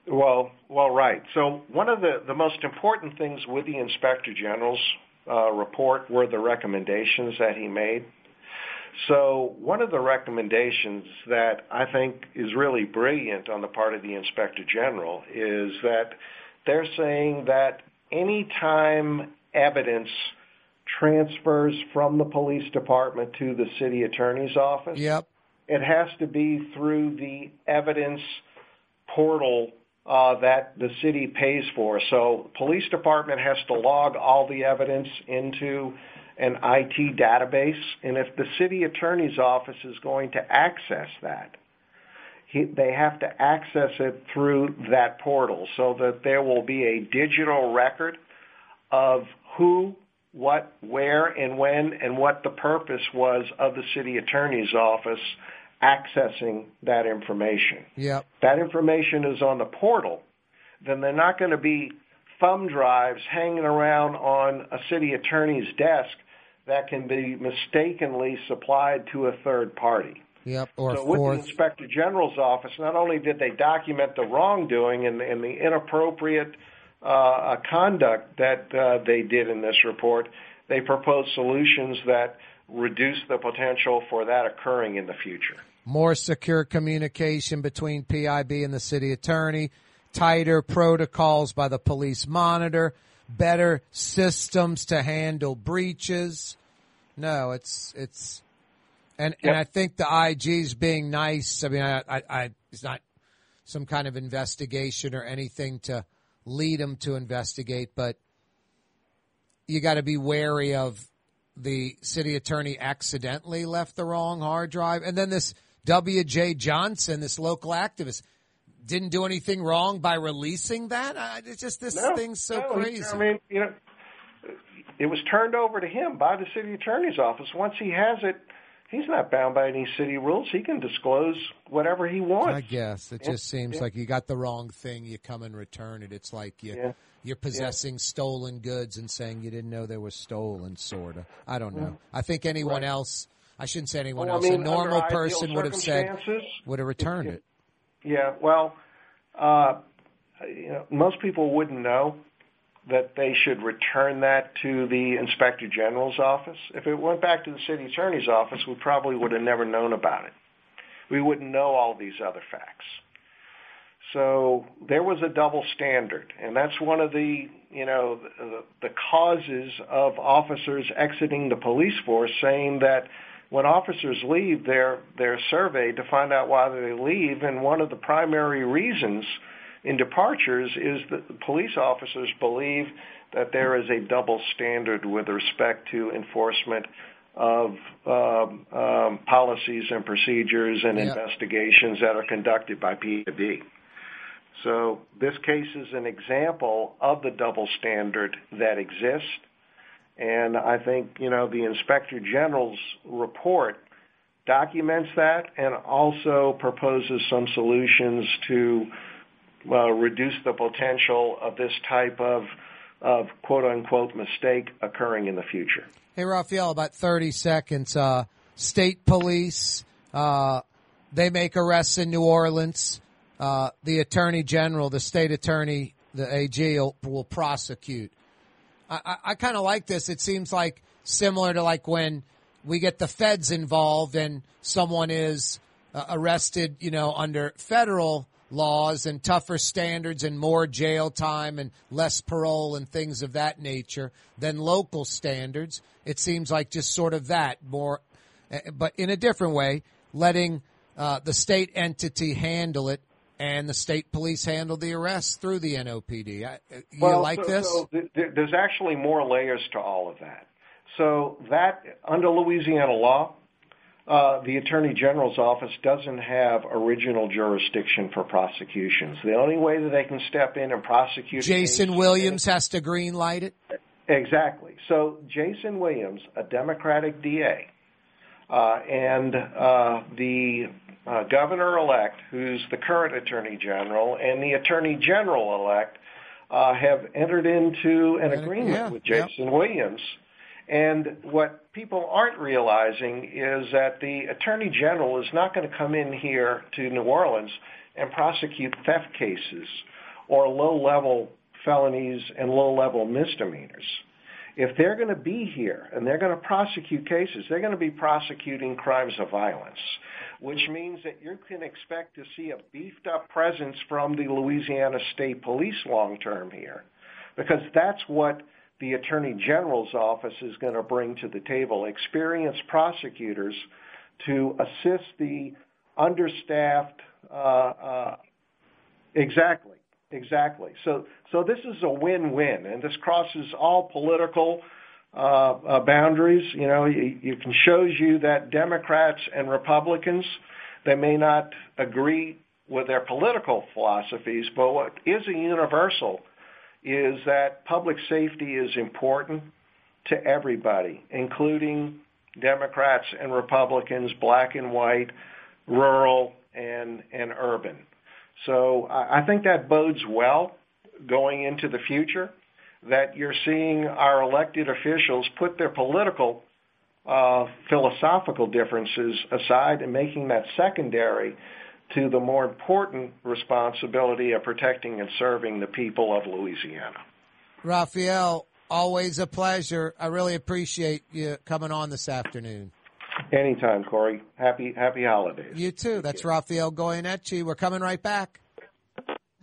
Well, well, right. So one of the, the most important things with the Inspector General's uh, report were the recommendations that he made. So one of the recommendations that I think is really brilliant on the part of the Inspector General is that they're saying that any time evidence transfers from the police department to the city attorney's office, yep. it has to be through the evidence portal uh, that the city pays for. So police department has to log all the evidence into an IT database, and if the city attorney's office is going to access that, he, they have to access it through that portal so that there will be a digital record of who, what, where, and when, and what the purpose was of the city attorney's office accessing that information. Yep. That information is on the portal, then they're not going to be thumb drives hanging around on a city attorney's desk that can be mistakenly supplied to a third party. Yep. Or so with fourth. the Inspector General's office, not only did they document the wrongdoing and, and the inappropriate uh, conduct that uh, they did in this report, they proposed solutions that reduce the potential for that occurring in the future. More secure communication between PIB and the city attorney, tighter protocols by the police monitor, better systems to handle breaches. No, it's it's and and I think the IG's being nice. I mean, I, I, I it's not some kind of investigation or anything to lead them to investigate, but you got to be wary of the city attorney accidentally left the wrong hard drive, and then this W.C. Johnson, this local activist, didn't do anything wrong by releasing that. I, it's just this No, thing's so no, crazy. I mean, you know, it was turned over to him by the city attorney's office. Once he has it, he's not bound by any city rules. He can disclose whatever he wants. I guess it Yeah, just seems yeah. like you got the wrong thing. You come and return it. It's like you Yeah. you're possessing stolen goods and saying you didn't know they were stolen. Sorta. I don't know. I think anyone Right. else. I shouldn't say anyone Well, I else. mean, a normal person would have said would have returned it. Yeah, well, uh, you know, most people wouldn't know that they should return that to the inspector general's office. If it went back to the city attorney's office, we probably would have never known about it. We wouldn't know all these other facts. So there was a double standard, and that's one of the you know the, the causes of officers exiting the police force, saying that when officers leave, they're they're surveyed to find out why they leave, and one of the primary reasons in departures is that the police officers believe that there is a double standard with respect to enforcement of um, um, policies and procedures and Yeah. investigations that are conducted by PIB. So this case is an example of the double standard that exists. And I think, you know, the Inspector General's report documents that and also proposes some solutions to reduce the potential of this type of, of quote unquote mistake occurring in the future. Hey, Rafael, about 30 seconds. Uh, state police, uh, they make arrests in New Orleans. Uh, the attorney general, the state attorney, the AG will, will prosecute. I, I, I kind of like this. It seems like similar to like when we get the feds involved and someone is uh, arrested, you know, under federal laws and tougher standards and more jail time and less parole and things of that nature than local standards. It seems like just sort of that more, uh, but in a different way. letting uh, the state entity handle it and the state police handle the arrests through the NOPD. I, uh, you well, like so, this? So th- th- there's actually more layers to all of that. So that under Louisiana law, uh, the Attorney General's office doesn't have original jurisdiction for prosecutions. The only way that they can step in and prosecute Jason Williams has to green light it. Exactly. So Jason Williams, a Democratic DA, uh, and uh, the uh, governor-elect, who's the current Attorney General, and the Attorney General-elect uh, have entered into an agreement yeah, with Jason Williams. And what people aren't realizing is that the Attorney General is not going to come in here to New Orleans and prosecute theft cases or low-level felonies and low-level misdemeanors. If they're going to be here and they're going to prosecute cases, they're going to be prosecuting crimes of violence, which means that you can expect to see a beefed up presence from the Louisiana State Police long term here, because that's what the Attorney General's office is going to bring to the table, experienced prosecutors to assist the understaffed, uh, uh, exactly, Exactly. So, so this is a win-win, and this crosses all political uh, uh, boundaries. You know, it, it can shows you that Democrats and Republicans they may not agree with their political philosophies, but what is a universal is that public safety is important to everybody, including Democrats and Republicans, black and white, rural and and urban. So I think that bodes well going into the future that you're seeing our elected officials put their political uh, philosophical differences aside and making that secondary to the more important responsibility of protecting and serving the people of Louisiana. Rafael, always a pleasure. I really appreciate you coming on this afternoon. Anytime, Kaare. Happy happy holidays. You too. That's Rafael Goyeneche. We're coming right back.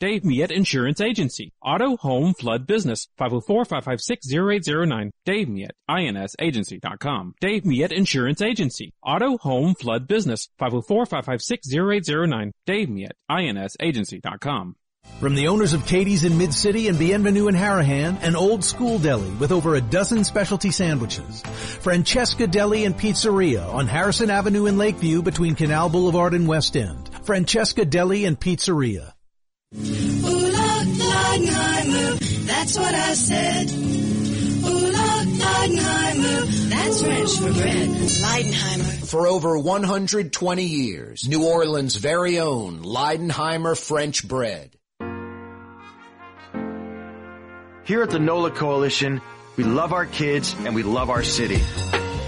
Dave Miet Insurance Agency. Auto, home, flood, business. 504-556-0809. Dave Miet, INSagency.com. Dave Miet Insurance Agency. Auto, home, flood, business. 504-556-0809. Dave Miet, INSagency.com. From the owners of Katie's in Mid-City and Bienvenue in Harahan, an old school deli with over a dozen specialty sandwiches. Francesca Deli and Pizzeria on Harrison Avenue in Lakeview between Canal Boulevard and West End. Francesca Deli and Pizzeria. Ooh, that's what I said. Ooh, la, Leidenheimer, that's French for bread. Leidenheimer. For over 120 years, New Orleans' very own Leidenheimer French bread. Here at the NOLA Coalition, we love our kids and we love our city.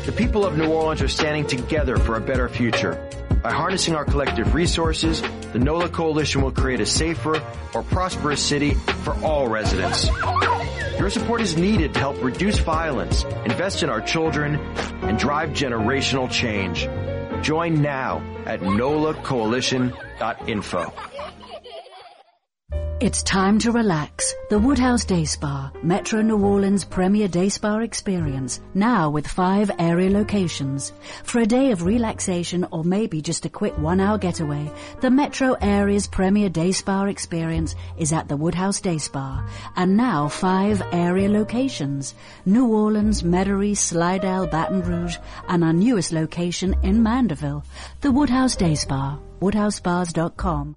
The people of New Orleans are standing together for a better future. By harnessing our collective resources, the NOLA Coalition will create a safer, or prosperous city for all residents. Your support is needed to help reduce violence, invest in our children, and drive generational change. Join now at nolacoalition.info. It's time to relax. The Woodhouse Day Spa, Metro New Orleans' premier day spa experience, now with five area locations. For a day of relaxation or maybe just a quick one hour getaway, the Metro area's premier day spa experience is at the Woodhouse Day Spa, and now five area locations. New Orleans, Metairie, Slidell, Baton Rouge, and our newest location in Mandeville. The Woodhouse Day Spa, woodhousespas.com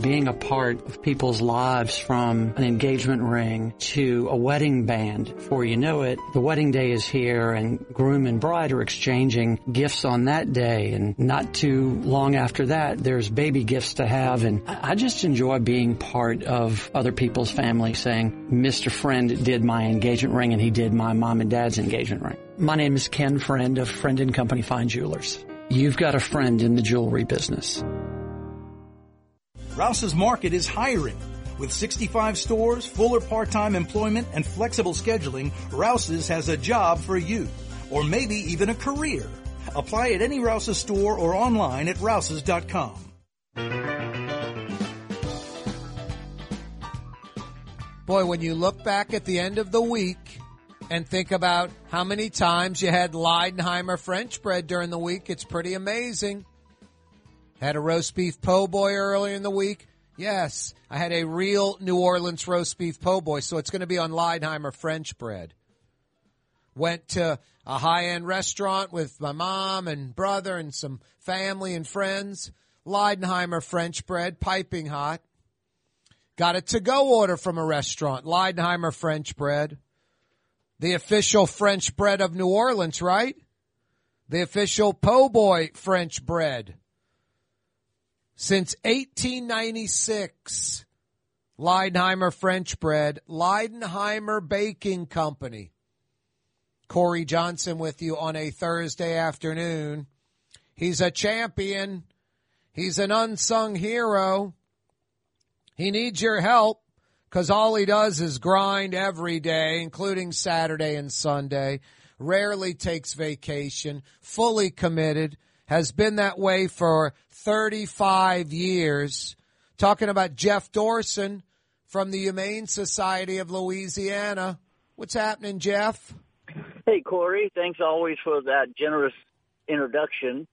being a part of people's lives from an engagement ring to a wedding band. Before you know it, the wedding day is here and groom and bride are exchanging gifts on that day. And not too long after that, there's baby gifts to have. And I just enjoy being part of other people's family saying, Mr. Friend did my engagement ring and he did my mom and dad's engagement ring. My name is Ken Friend of Friend and Company Fine Jewelers. You've got a friend in the jewelry business. Rouse's Market is hiring. With 65 stores, fuller part-time employment, and flexible scheduling, Rouse's has a job for you. Or maybe even a career. Apply at any Rouse's store or online at rouses.com. Boy, when you look back at the end of the week and think about how many times you had Leidenheimer French bread during the week, it's pretty amazing. Had a roast beef po' boy earlier in the week. Yes, I had a real New Orleans roast beef po' boy, so it's going to be on Leidenheimer French bread. Went to a high end restaurant with my mom and brother and some family and friends. Leidenheimer French bread, piping hot. Got a to go order from a restaurant, Leidenheimer French bread. The official French bread of New Orleans, right? The official po' boy French bread. Since 1896, Leidenheimer French bread, Leidenheimer Baking Company. Kaare Johnson with you on a Thursday afternoon. He's a champion. He's an unsung hero. He needs your help because all he does is grind every day, including Saturday and Sunday. Rarely takes vacation, fully committed, has been that way for 35 years. Talking about Jeff Dorson from the Humane Society of Louisiana. What's happening, Jeff? Hey, Kaare. Thanks always for that generous introduction.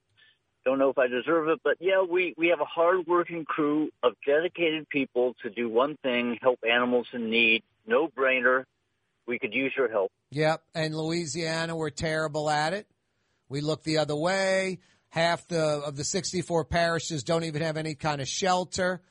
Don't know if I deserve it, but yeah, we, we have a hardworking crew of dedicated people to do one thing, help animals in need. No brainer. We could use your help. Yep. And Louisiana, we're terrible at it. We look the other way. Half the of the 64 parishes don't even have any kind of shelter.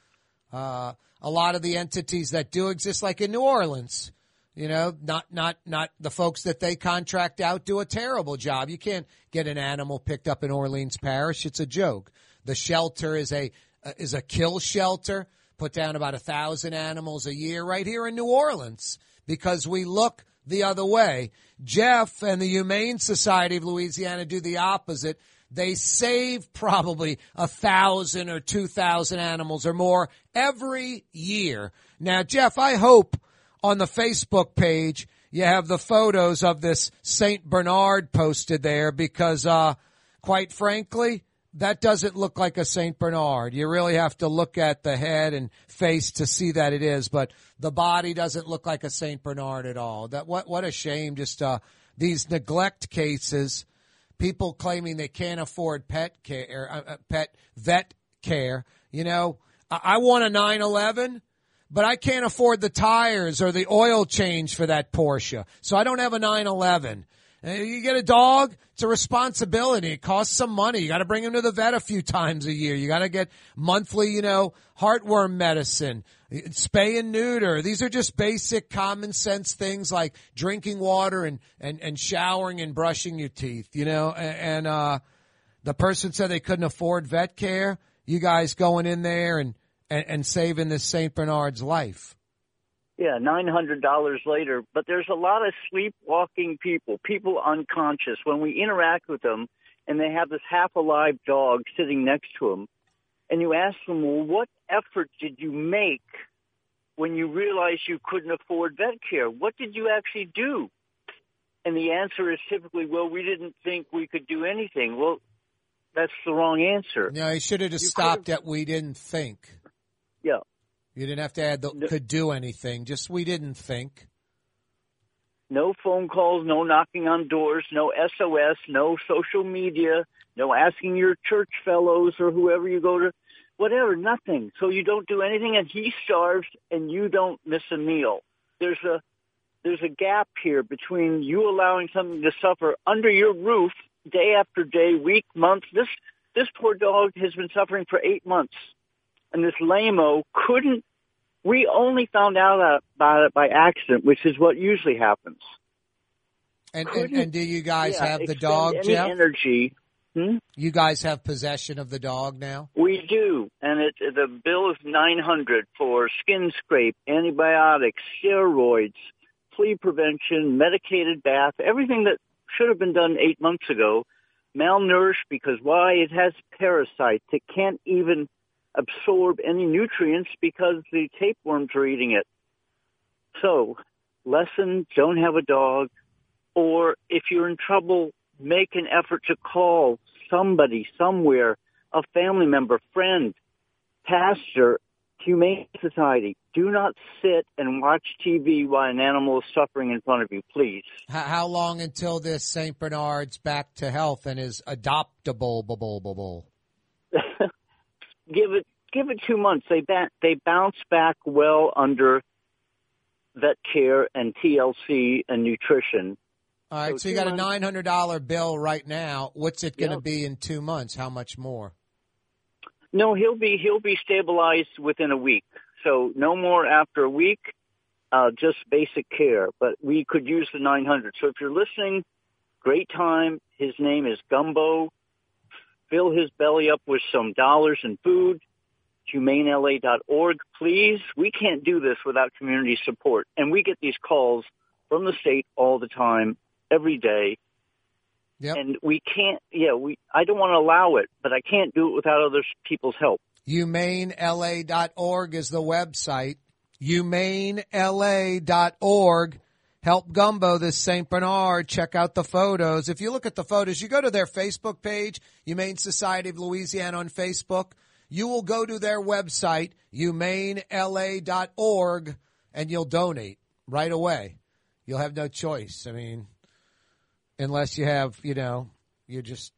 Uh, a lot of the entities that do exist, like in New Orleans, you know, not not not the folks that they contract out do a terrible job. You can't get an animal picked up in Orleans Parish. It's a joke. The shelter is a uh, is a kill shelter. Put down about a thousand animals a year right here in New Orleans because we look the other way. Jeff and the Humane Society of Louisiana do the opposite. They save probably a thousand or two thousand animals or more every year. Now, Jeff, I hope on the Facebook page you have the photos of this Saint Bernard posted there because, uh, quite frankly, that doesn't look like a Saint Bernard. You really have to look at the head and face to see that it is, but the body doesn't look like a Saint Bernard at all. That what what a shame! Just uh, these neglect cases, people claiming they can't afford pet care, uh, uh, pet vet care. You know, I, I want a 911 but I can't afford the tires or the oil change for that Porsche. So I don't have a 911. Uh, You get a dog, it's a responsibility. It costs some money. You got to bring him to the vet a few times a year. You got to get monthly, you know, heartworm medicine, spay and neuter. These are just basic common sense things like drinking water and, and, and showering and brushing your teeth, you know, and, and uh, the person said they couldn't afford vet care. You guys going in there and, and, and saving this St. Bernard's life. Yeah, nine hundred dollars later. But there's a lot of sleepwalking people, people unconscious. When we interact with them, and they have this half alive dog sitting next to them, and you ask them, "Well, what effort did you make when you realized you couldn't afford vet care? What did you actually do?" And the answer is typically, "Well, we didn't think we could do anything." Well, that's the wrong answer. Yeah, he should have just stopped at we didn't think. Yeah. You didn't have to add the could do anything. Just we didn't think. No phone calls, no knocking on doors, no SOS, no social media, no asking your church fellows or whoever you go to, whatever, nothing. So you don't do anything and he starves and you don't miss a meal. There's a there's a gap here between you allowing something to suffer under your roof day after day, week, month. This this poor dog has been suffering for eight months. And this lameo couldn't we only found out about it by accident, which is what usually happens. And and, and do you guys Yeah, have the dog, any Jeff? energy. Hmm? You guys have possession of the dog now. We do, and it the bill is nine hundred for skin scrape, antibiotics, steroids, flea prevention, medicated bath, everything that should have been done eight months ago. Malnourished because why? It has parasites. It can't even absorb any nutrients because the tapeworms are eating it. So, lesson, don't have a dog, or if you're in trouble, make an effort to call somebody somewhere, a family member, friend, pastor, humane society. Do not sit and watch TV while an animal is suffering in front of you, please. How, long until this St. Bernard's back to health and is adoptable? give it give it two months. They ba- they bounce back well under vet care and TLC and nutrition. All right, so, So you got a nine hundred dollar bill right now. What's it going to Yep. be in two months? How much more? No, he'll be he'll be stabilized within a week. So no more after a week. Uh, just basic care, but we could use the 900. So if you're listening, great time. His name is Gumbo. Fill his belly up with some dollars and food. HumaneLA.org, please. We can't do this without community support, and we get these calls from the state all the time, every day. And we can't. Yeah, we. I don't want to allow it, but I can't do it without other people's help. HumaneLA.org is the website. HumaneLA.org. Help Gumbo, this St. Bernard. Check out the photos. If you look at the photos, you go to their Facebook page, Humane Society of Louisiana on Facebook. You will go to their website, humanela.org, and you'll donate right away. You'll have no choice. I mean, unless you have, you know, you're just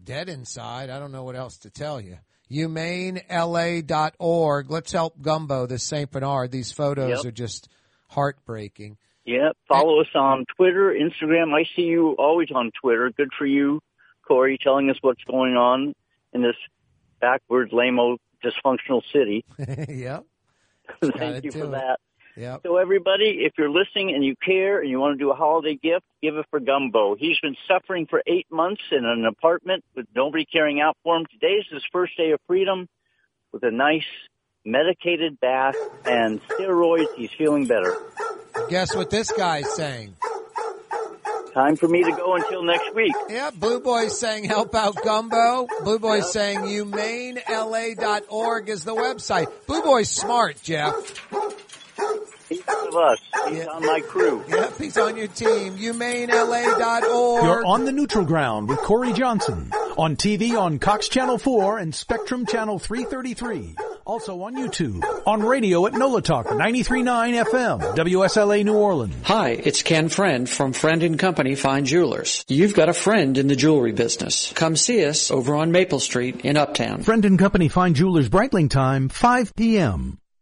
dead inside. I don't know what else to tell you. HumaneLA.org. Let's help Gumbo, this St. Bernard. These photos Yep. are just heartbreaking. Yeah, follow us on Twitter, Instagram. I see you always on Twitter. Good for you, Kaare, telling us what's going on in this backwards, lame dysfunctional city. yep. Thank you for it. that. Yep. So everybody, if you're listening and you care and you want to do a holiday gift, give it for Gumbo. He's been suffering for eight months in an apartment with nobody caring out for him. Today's his first day of freedom with a nice medicated bath and steroids. He's feeling better. Guess what this guy's saying? Time for me to go until next week. Yeah, Blue Boy's saying help out Gumbo. Blue Boy's saying humanela.org is the website. Blue Boy's smart, Jeff. He's one of us. He's on my crew. Yep, he's on your team. humanela.org. You're on the neutral ground with Kaare Johnson. On TV on Cox Channel 4 and Spectrum Channel 333. Also on YouTube. On radio at NOLA Talk 93.9 FM. WSLA New Orleans. Hi, it's Ken Friend from Friend and Company Fine Jewelers. You've got a friend in the jewelry business. Come see us over on Maple Street in Uptown. Friend and Company Fine Jewelers Breitling time, 5 p.m.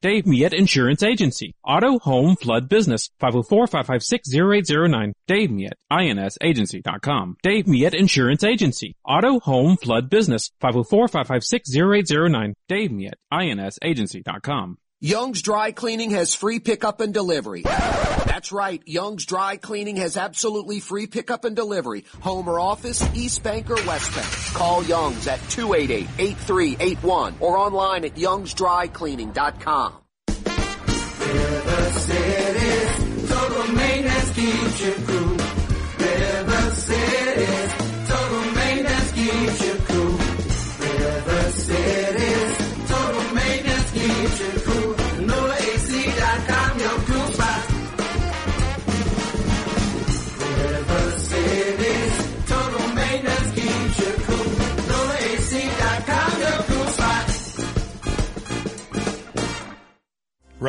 Dave Miet Insurance Agency. Auto, home, flood, business. 504-556-0809. Dave Miet, INSagency.com. Dave Miet Insurance Agency. Auto, home, flood, business. 504-556-0809. Dave Miet, INSagency.com. Young's Dry Cleaning has free pickup and delivery. That's right. Young's Dry Cleaning has absolutely free pickup and delivery. Home or office, East Bank or West Bank. Call Young's at 288-8381 or online at youngsdrycleaning.com. River City's total maintenance keeps you cool. River total maintenance keeps you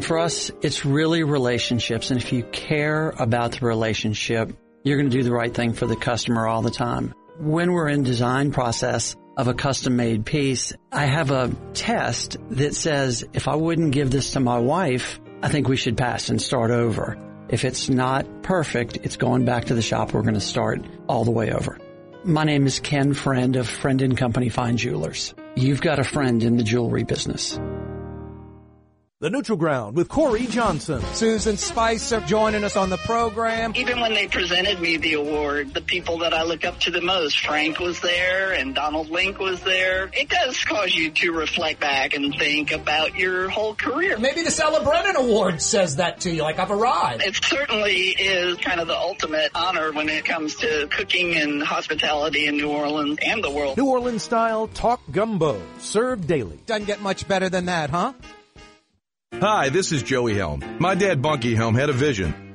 For us, it's really relationships. And if you care about the relationship, you're going to do the right thing for the customer all the time. When we're in design process of a custom made piece, I have a test that says if I wouldn't give this to my wife, I think we should pass and start over. If it's not perfect, it's going back to the shop. We're going to start all the way over. My name is Ken Friend of Friend and Company Fine Jewelers. You've got a friend in the jewelry business. The Neutral Ground with Kaare Johnson. Susan Spicer joining us on the program. Even when they presented me the award, the people that I look up to the most, Frank was there and Donald Link was there. It does cause you to reflect back and think about your whole career. Maybe the Stella Brennan Award says that to you, like I've arrived. It certainly is kind of the ultimate honor when it comes to cooking and hospitality in New Orleans and the world. New Orleans style talk gumbo, served daily. Doesn't get much better than that, huh? Hi, this is Joey Helm. My dad, Bunky Helm, had a vision.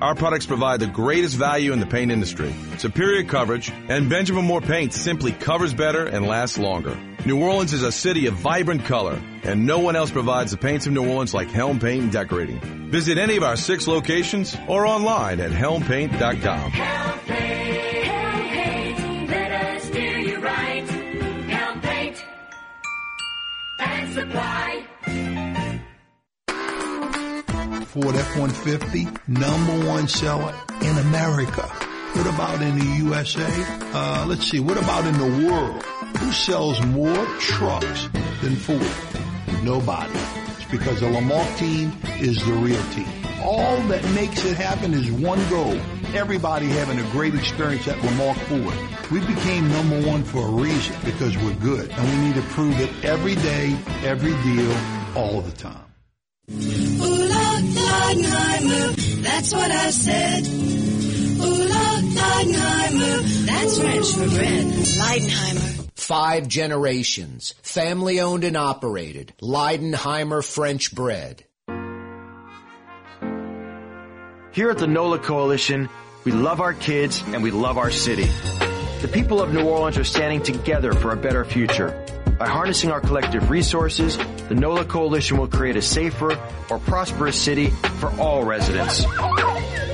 our products provide the greatest value in the paint industry. Superior coverage, and Benjamin Moore paint simply covers better and lasts longer. New Orleans is a city of vibrant color, and no one else provides the paints of New Orleans like Helm Paint and Decorating. Visit any of our six locations or online at helmpaint.com. Help paint, help paint, let us do you right. Help paint and supply. Ford F-150, number one seller in America. What about in the USA? Uh, let's see. What about in the world? Who sells more trucks than Ford? Nobody. It's because the Lamarque team is the real team. All that makes it happen is one goal. Everybody having a great experience at Lamarque Ford. We became number one for a reason because we're good and we need to prove it every day, every deal, all the time. Ooh, Lord, Leidenheimer, that's what I said. Ooh, Lord, Leidenheimer, that's French for bread. Leidenheimer. Five generations, family owned and operated. Leidenheimer French bread. Here at the NOLA Coalition, we love our kids and we love our city. The people of New Orleans are standing together for a better future. By harnessing our collective resources, the NOLA Coalition will create a safer, more prosperous city for all residents.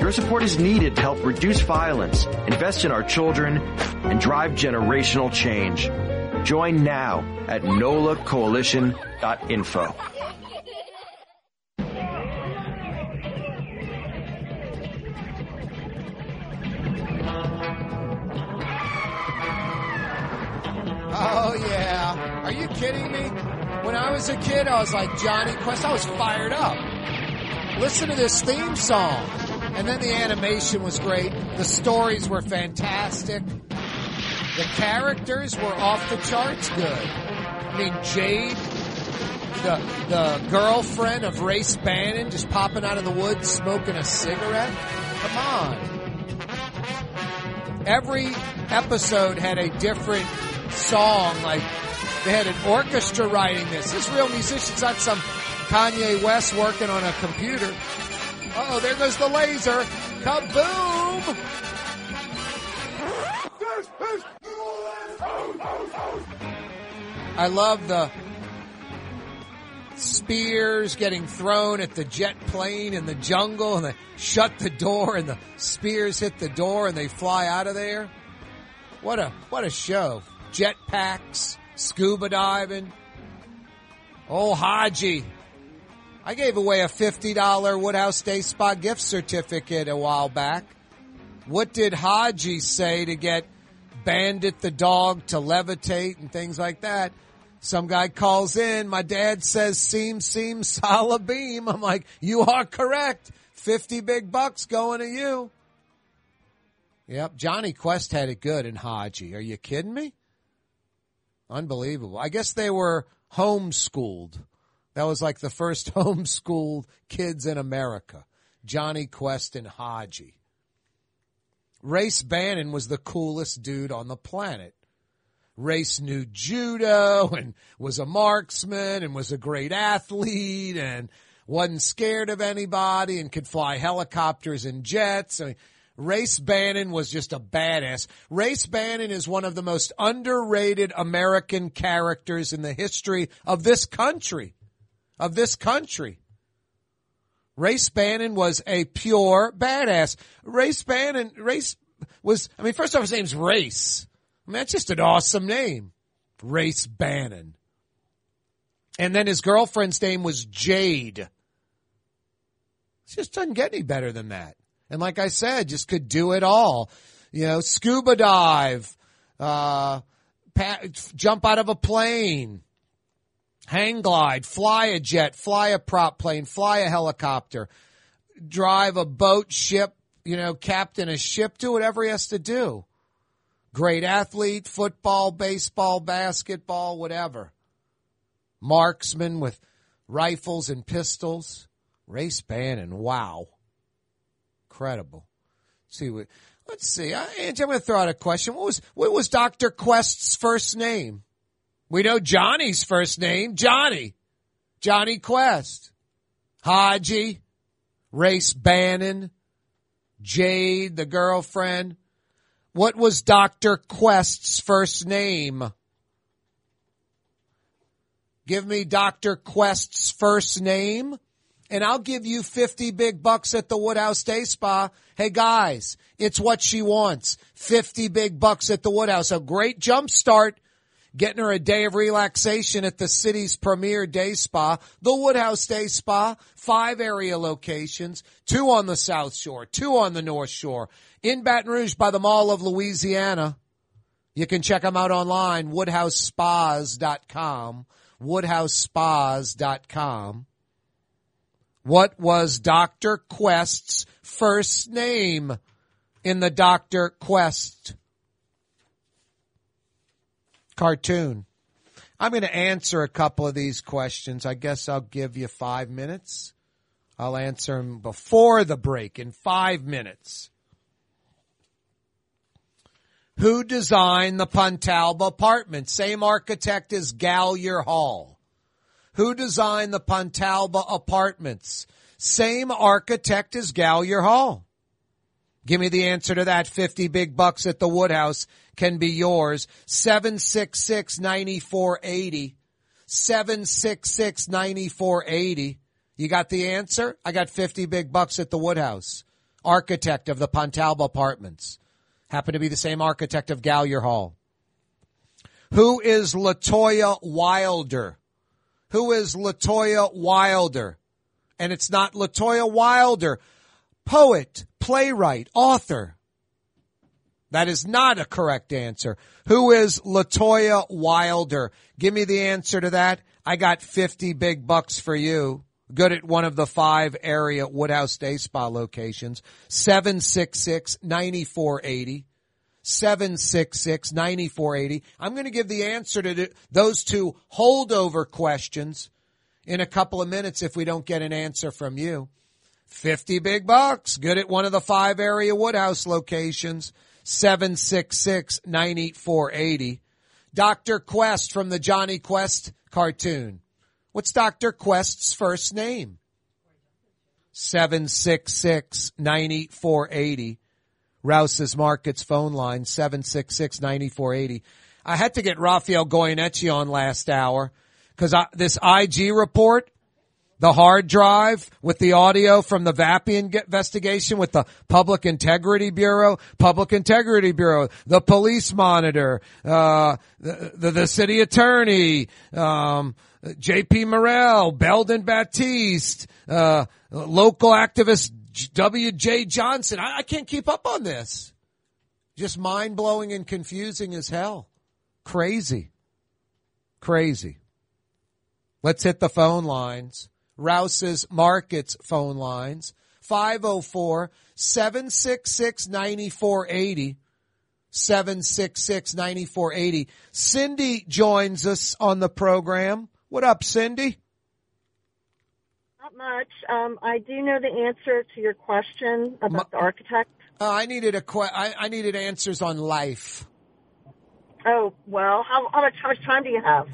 Your support is needed to help reduce violence, invest in our children, and drive generational change. Join now at nolacoalition.info. Oh yeah. Are you kidding me? When I was a kid, I was like Jonny Quest. I was fired up. Listen to this theme song. And then the animation was great. The stories were fantastic. The characters were off the charts good. I mean, Jade, the the girlfriend of Race Bannon, just popping out of the woods smoking a cigarette. Come on. Every episode had a different song. Like they had an orchestra writing this. This real musicians, not some Kanye West working on a computer. Oh, there goes the laser. Kaboom! I love the spears getting thrown at the jet plane in the jungle and they shut the door and the spears hit the door and they fly out of there. What a what a show. Jetpacks, scuba diving. Oh Haji. I gave away a $50 Woodhouse Day Spa gift certificate a while back. What did Haji say to get Bandit the dog to levitate and things like that? Some guy calls in. My dad says, seam, seam, salabeam. I'm like, you are correct. 50 big bucks going to you. Yep. Jonny Quest had it good in Haji. Are you kidding me? Unbelievable. I guess they were homeschooled. That was like the first homeschooled kids in America. Jonny Quest and Haji. Race Bannon was the coolest dude on the planet. Race knew judo and was a marksman and was a great athlete and wasn't scared of anybody and could fly helicopters and jets. I mean, Race Bannon was just a badass. Race Bannon is one of the most underrated American characters in the history of this country. Of this country. Race Bannon was a pure badass. Race Bannon, Race was, I mean, first off, his name's Race. I mean, that's just an awesome name. Race Bannon. And then his girlfriend's name was Jade. It just doesn't get any better than that. And like I said, just could do it all. You know, scuba dive, uh, jump out of a plane, hang glide, fly a jet, fly a prop plane, fly a helicopter, drive a boat, ship, you know, captain a ship, do whatever he has to do. Great athlete, football, baseball, basketball, whatever. Marksman with rifles and pistols. Race Bannon, wow. Incredible. Let's see let's see. Uh, Angie, I'm going to throw out a question. What was, what was Dr. Quest's first name? We know Johnny's first name, Johnny. Jonny Quest. Haji. Race Bannon. Jade, the girlfriend. What was Dr. Quest's first name? Give me Dr. Quest's first name and I'll give you 50 big bucks at the Woodhouse Day Spa. Hey guys, it's what she wants. 50 big bucks at the Woodhouse. A great jump start. Getting her a day of relaxation at the city's premier day spa, the Woodhouse Day Spa, five area locations, two on the South Shore, two on the North Shore, in Baton Rouge by the Mall of Louisiana. You can check them out online, woodhousespas.com, woodhousespas.com. What was Dr. Quest's first name in the Dr. Quest cartoon? I'm going to answer a couple of these questions. I guess I'll give you five minutes. I'll answer them before the break in five minutes. Who designed the Pontalba apartment? Same architect as Gallier Hall. Who designed the Pontalba apartments? Same architect as Gallier Hall. Give me the answer to that. 50 big bucks at the Woodhouse can be yours. 766-9480. 766-9480. You got the answer? I got 50 big bucks at the Woodhouse. Architect of the Pontalba apartments. Happen to be the same architect of Gallier Hall. Who is Latoya Wilder? Who is Latoya Wilder? And it's not Latoya Wilder, poet, playwright, author. That is not a correct answer. Who is Latoya Wilder? Give me the answer to that. I got 50 big bucks for you. Good at one of the five area Woodhouse Day Spa locations. 766-9480. 766-9480. I'm going to give the answer to those two holdover questions in a couple of minutes if we don't get an answer from you. 50 big bucks. Good at one of the five area Woodhouse locations. 766-9480. Dr. Quest from the Jonny Quest cartoon. What's Dr. Quest's first name? 766-9480. Rouse's Markets phone line, 766-9480. I had to get Rafael Goyeneche on last hour because this IG report, the hard drive with the audio from the Vappie investigation with the Public Integrity Bureau, Public Integrity Bureau, the Police Monitor, uh, the, the, the city attorney, um, J.P. Morrell, Belden Batiste, uh, local activist W.C. Johnson. I, I can't keep up on this. Just mind blowing and confusing as hell. Crazy. Crazy. Let's hit the phone lines. Rouse's Markets phone lines. 504 766 9480. 766-9480. Cindy joins us on the program. What up, Cindy? Much. Um, I do know the answer to your question about the architect. Uh, I needed a que- I, I needed answers on life. Oh well, how, how much how much time do you have?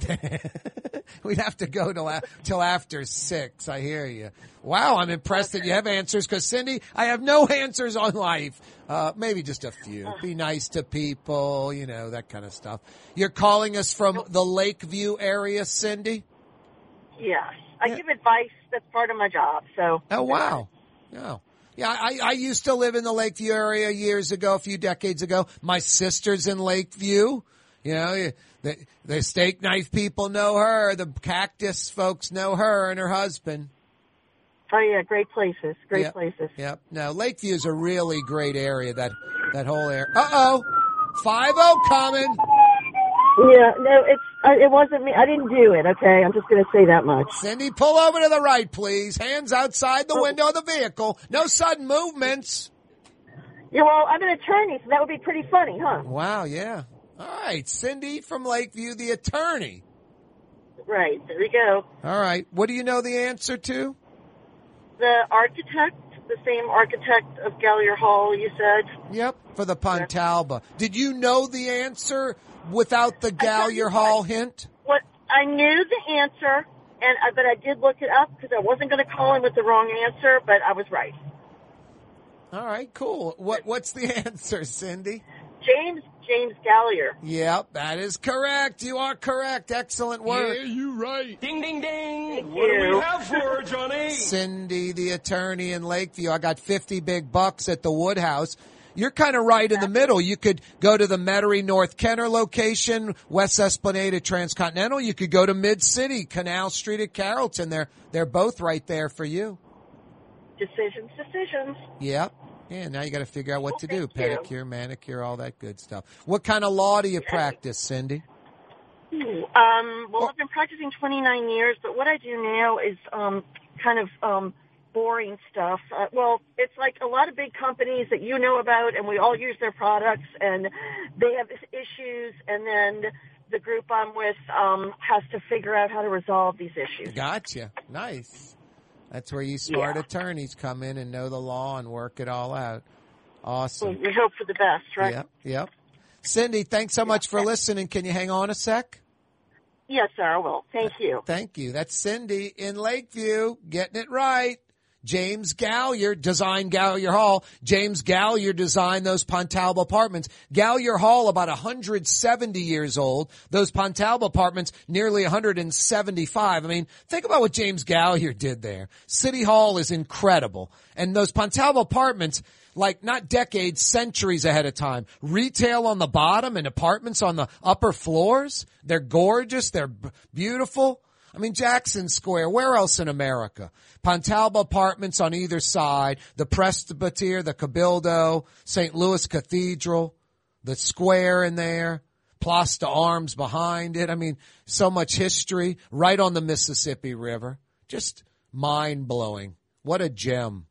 We'd have to go till, a- till after six. I hear you. Wow, I'm impressed that you have answers because Cindy, I have no answers on life. Uh, maybe just a few. Be nice to people, you know, that kind of stuff. You're calling us from the Lakeview area, Cindy? yes, I give advice. That's part of my job. So. Oh wow. Oh. Yeah, I, I used to live in the Lakeview area years ago, a few decades ago. My sister's in Lakeview. You know, the, the steak knife people know her. The cactus folks know her and her husband. Oh yeah, great places. Great Yep. places. Yep. No, Lakeview is a really great area. That that whole area. Uh oh, five zero coming. Yeah, no, it's uh, it wasn't me. I didn't do it. Okay, I'm just going to say that much. Cindy, pull over to the right, please. Hands outside the window of the vehicle. No sudden movements. Yeah, well, I'm an attorney, so that would be pretty funny, huh? Wow. Yeah. All right, Cindy from Lakeview, the attorney. Right. There we go. All right. What do you know the answer to? The architect, the same architect of Gallier Hall, you said. Yep, for the Pontalba. Did you know the answer without the Gallier Hall hint? What I knew the answer, and I, but I did look it up because I wasn't going to call in with the wrong answer, but I was right. All right, cool. What What's the answer, Cindy? James James Gallier. Yep, that is correct. You are correct. Excellent work. Yeah, you right. Ding, ding, ding. what do we have for her, Johnny? Cindy, the attorney in Lakeview. I got 50 big bucks at the Woodhouse. You're kind of right in the middle. You could go to the Metairie North Kenner location, West Esplanade at Transcontinental. You could go to Mid City, Canal Street at Carrollton. They're, they're both right there for you. Decisions, decisions. Yep. Yeah, now you got to figure out what to do. you. Pedicure, manicure, all that good stuff. What kind of law do you practice, Cindy? Um, well, I've been practicing 29 years, but what I do now is um, kind of um, boring stuff. Uh, well, it's like a lot of big companies that you know about, and we all use their products, and they have issues, and then the group I'm with um, has to figure out how to resolve these issues. Gotcha. Nice. That's where you smart Yeah. attorneys come in and know the law and work it all out. Awesome. We hope for the best, right? Yep. Yep. Cindy, thanks so much for listening. Can you hang on a sec? Yes, sir, I will. Thank you. Thank you. That's Cindy in Lakeview, getting it right. James Gallier designed Gallier Hall. James Gallier designed those Pontalba apartments. Gallier Hall about 170 years old. Those Pontalba apartments nearly 175. I mean, think about what James Gallier did there. City Hall is incredible. And those Pontalba apartments, like not decades, centuries ahead of time. Retail on the bottom and apartments on the upper floors. They're gorgeous. They're b- beautiful. I mean, Jackson Square, where else in America? Pontalba apartments on either side, the Presbyterian, the Cabildo, St. Louis Cathedral, the square in there, Place d'Armes behind it. I mean, so much history right on the Mississippi River. Just mind blowing. What a gem.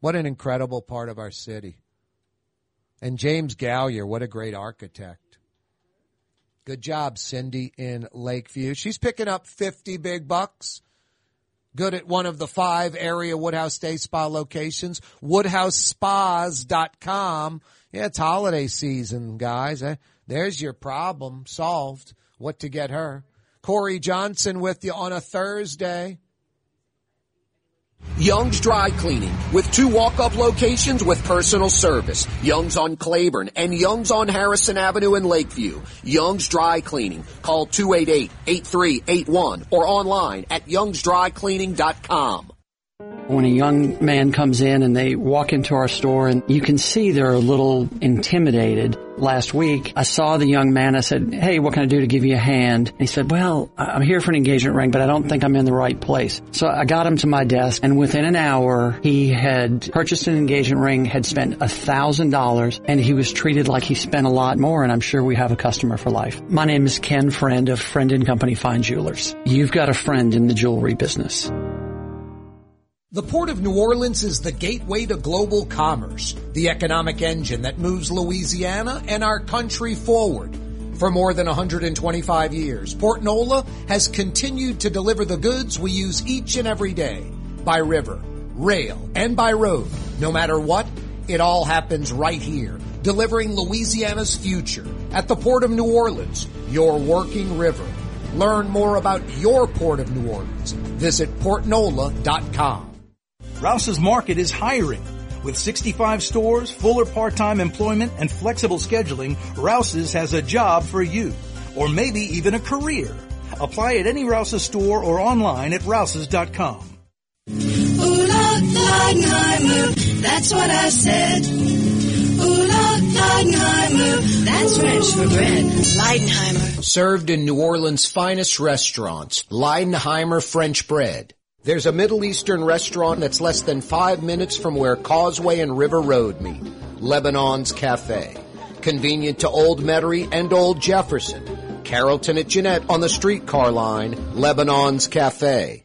What an incredible part of our city. And James Gallier, what a great architect. Good job, Cindy in Lakeview. She's picking up 50 big bucks. Good at one of the five area Woodhouse Day Spa locations. WoodhouseSpas.com. Yeah, it's holiday season, guys. Eh, There's your problem solved. What to get her. Kaare Johnson with you on a Thursday. Young's Dry Cleaning with two walk-up locations with personal service. Young's on Claiborne and Young's on Harrison Avenue in Lakeview. Young's Dry Cleaning. Call 288-8381 or online at youngsdrycleaning.com. When a young man comes in and they walk into our store and you can see they're a little intimidated. Last week, I saw the young man. I said, Hey, what can I do to give you a hand? And he said, Well, I'm here for an engagement ring, but I don't think I'm in the right place. So I got him to my desk and within an hour, he had purchased an engagement ring, had spent a thousand dollars and he was treated like he spent a lot more. And I'm sure we have a customer for life. My name is Ken Friend of Friend and Company Fine Jewelers. You've got a friend in the jewelry business. The Port of New Orleans is the gateway to global commerce, the economic engine that moves Louisiana and our country forward. For more than 125 years, Port Nola has continued to deliver the goods we use each and every day by river, rail, and by road. No matter what, it all happens right here, delivering Louisiana's future at the Port of New Orleans, your working river. Learn more about your Port of New Orleans. Visit portnola.com. Rouse's Market is hiring. With 65 stores, fuller part-time employment, and flexible scheduling, Rouse's has a job for you. Or maybe even a career. Apply at any Rouse's store or online at rouses.com. Ooh, Lord Leidenheimer, that's what I said. Ooh, Lord Leidenheimer, that's French for bread. Leidenheimer. Served in New Orleans' finest restaurants, Leidenheimer French bread. There's a Middle Eastern restaurant that's less than five minutes from where Causeway and River Road meet, Lebanon's Cafe. Convenient to Old Metairie and Old Jefferson. Carrollton at Jeanette on the streetcar line, Lebanon's Cafe.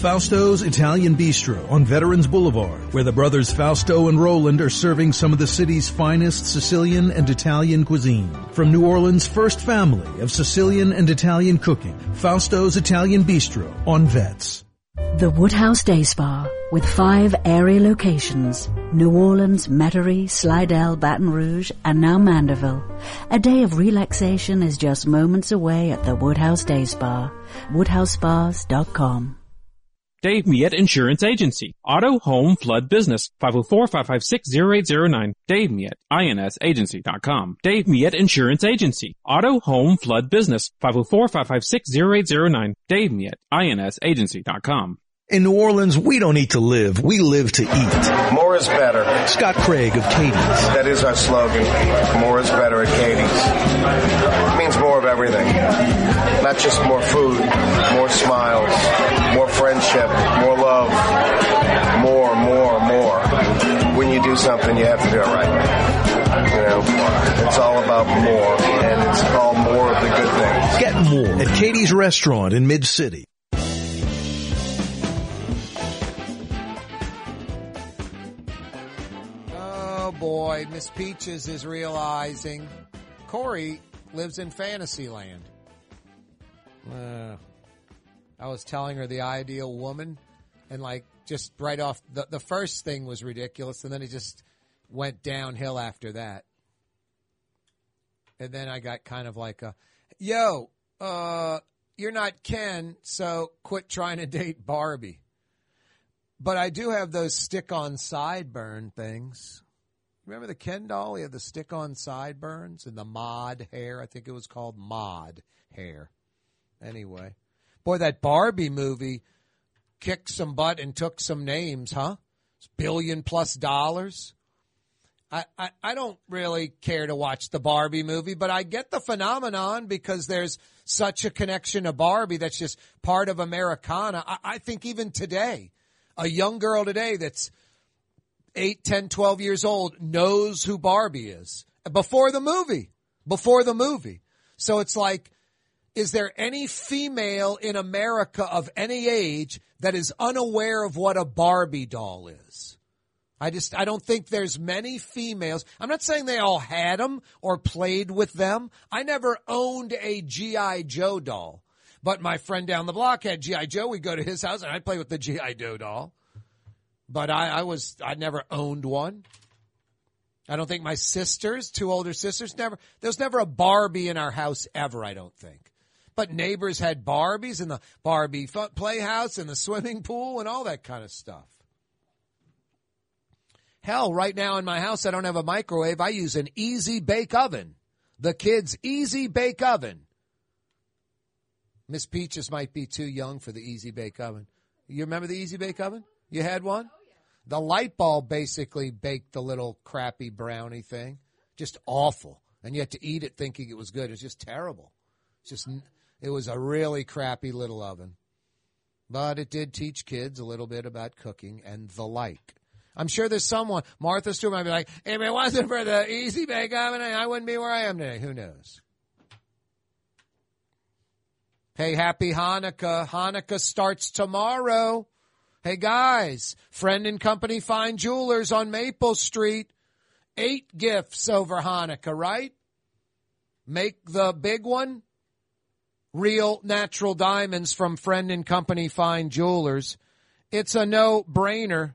Fausto's Italian Bistro on Veterans Boulevard, where the brothers Fausto and Roland are serving some of the city's finest Sicilian and Italian cuisine. From New Orleans' first family of Sicilian and Italian cooking, Fausto's Italian Bistro on Vets. The Woodhouse Day Spa with five airy locations. New Orleans, Metairie, Slidell, Baton Rouge, and now Mandeville. A day of relaxation is just moments away at the Woodhouse Day Spa. WoodhouseSpas.com. Dave Miet Insurance Agency. Auto, home, flood, business. 504-556-0809. Dave Miet, INSagency.com. Dave Miet Insurance Agency. Auto, home, flood, business. 504-556-0809. Dave Miet, INSagency.com. In New Orleans, we don't eat to live, we live to eat. More is better. Scott Craig of Katie's. That is our slogan. More is better at Katie's. It means more of everything. Not just more food, more smiles, more friendship, more love, more, more, more. When you do something, you have to do it right. You know, it's all about more, and it's all more of the good things. Get more at Katie's Restaurant in Mid-City. Oh boy, Miss Peaches is realizing Kaare lives in Fantasyland. Uh, I was telling her the ideal woman, and like just right off the the first thing was ridiculous, and then it just went downhill after that. And then I got kind of like a, yo, uh, you're not Ken, so quit trying to date Barbie. But I do have those stick-on sideburn things. Remember the Ken doll? He had the stick-on sideburns and the mod hair. I think it was called mod hair. Anyway, boy, that Barbie movie kicked some butt and took some names, huh? It's Billion plus dollars. I, I, I don't really care to watch the Barbie movie, but I get the phenomenon because there's such a connection to Barbie that's just part of Americana. I, I think even today, a young girl today that's 8, 10, 12 years old knows who Barbie is before the movie. Before the movie. So it's like, is there any female in America of any age that is unaware of what a Barbie doll is? I just, I don't think there's many females. I'm not saying they all had them or played with them. I never owned a G.I. Joe doll. But my friend down the block had G.I. Joe. We'd go to his house and I'd play with the G.I. Joe doll. But I, I was I never owned one. I don't think my sisters, two older sisters, never. There was never a Barbie in our house ever. I don't think. But neighbors had Barbies in the Barbie playhouse and the swimming pool and all that kind of stuff. Hell, right now in my house, I don't have a microwave. I use an easy bake oven. The kids' easy bake oven. Miss Peaches might be too young for the easy bake oven. You remember the easy bake oven? You had one? The light bulb basically baked the little crappy brownie thing. Just awful. And you had to eat it thinking it was good. It was just terrible. It's just, it was a really crappy little oven. But it did teach kids a little bit about cooking and the like. I'm sure there's someone, Martha Stewart might be like, if it wasn't for the easy bake oven, I wouldn't be where I am today. Who knows? Hey, happy Hanukkah. Hanukkah starts tomorrow. Hey guys, friend and company fine jewelers on Maple Street. Eight gifts over Hanukkah, right? Make the big one. Real natural diamonds from friend and company fine jewelers. It's a no brainer.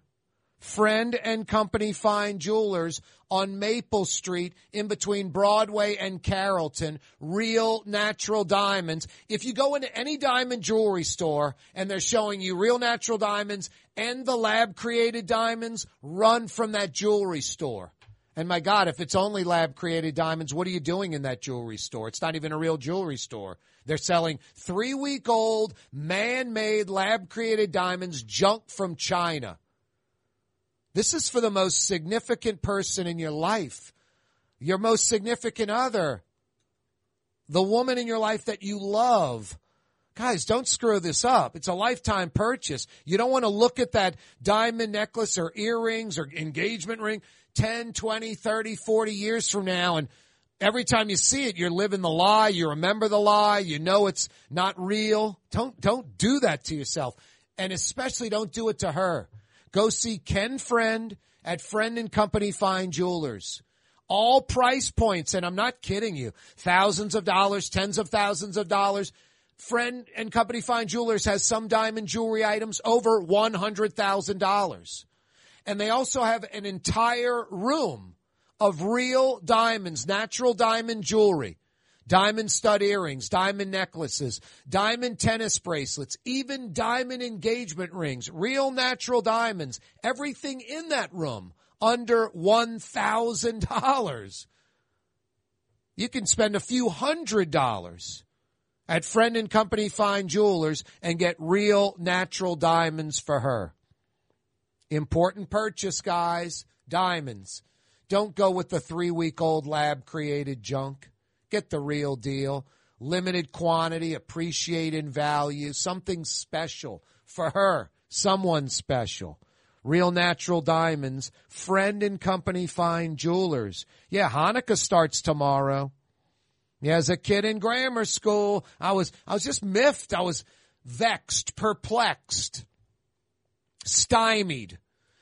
Friend and Company Fine Jewelers on Maple Street in between Broadway and Carrollton. Real natural diamonds. If you go into any diamond jewelry store and they're showing you real natural diamonds and the lab created diamonds, run from that jewelry store. And my God, if it's only lab created diamonds, what are you doing in that jewelry store? It's not even a real jewelry store. They're selling three week old, man made, lab created diamonds, junk from China. This is for the most significant person in your life, your most significant other, the woman in your life that you love. Guys, don't screw this up. It's a lifetime purchase. You don't want to look at that diamond necklace or earrings or engagement ring 10, 20, 30, 40 years from now and every time you see it, you're living the lie. You remember the lie. You know it's not real. Don't, don't do that to yourself. And especially don't do it to her. Go see Ken Friend at Friend and Company Fine Jewelers. All price points, and I'm not kidding you. Thousands of dollars, tens of thousands of dollars. Friend and Company Fine Jewelers has some diamond jewelry items over $100,000. And they also have an entire room of real diamonds, natural diamond jewelry diamond stud earrings, diamond necklaces, diamond tennis bracelets, even diamond engagement rings, real natural diamonds, everything in that room under $1,000. You can spend a few hundred dollars at Friend and Company Fine Jewelers and get real natural diamonds for her. Important purchase, guys. Diamonds. Don't go with the three week old lab created junk. Get the real deal. Limited quantity, appreciate in value, something special for her, someone special. Real natural diamonds, friend and company fine jewelers. Yeah, Hanukkah starts tomorrow. Yeah, as a kid in grammar school, I was, I was just miffed. I was vexed, perplexed, stymied.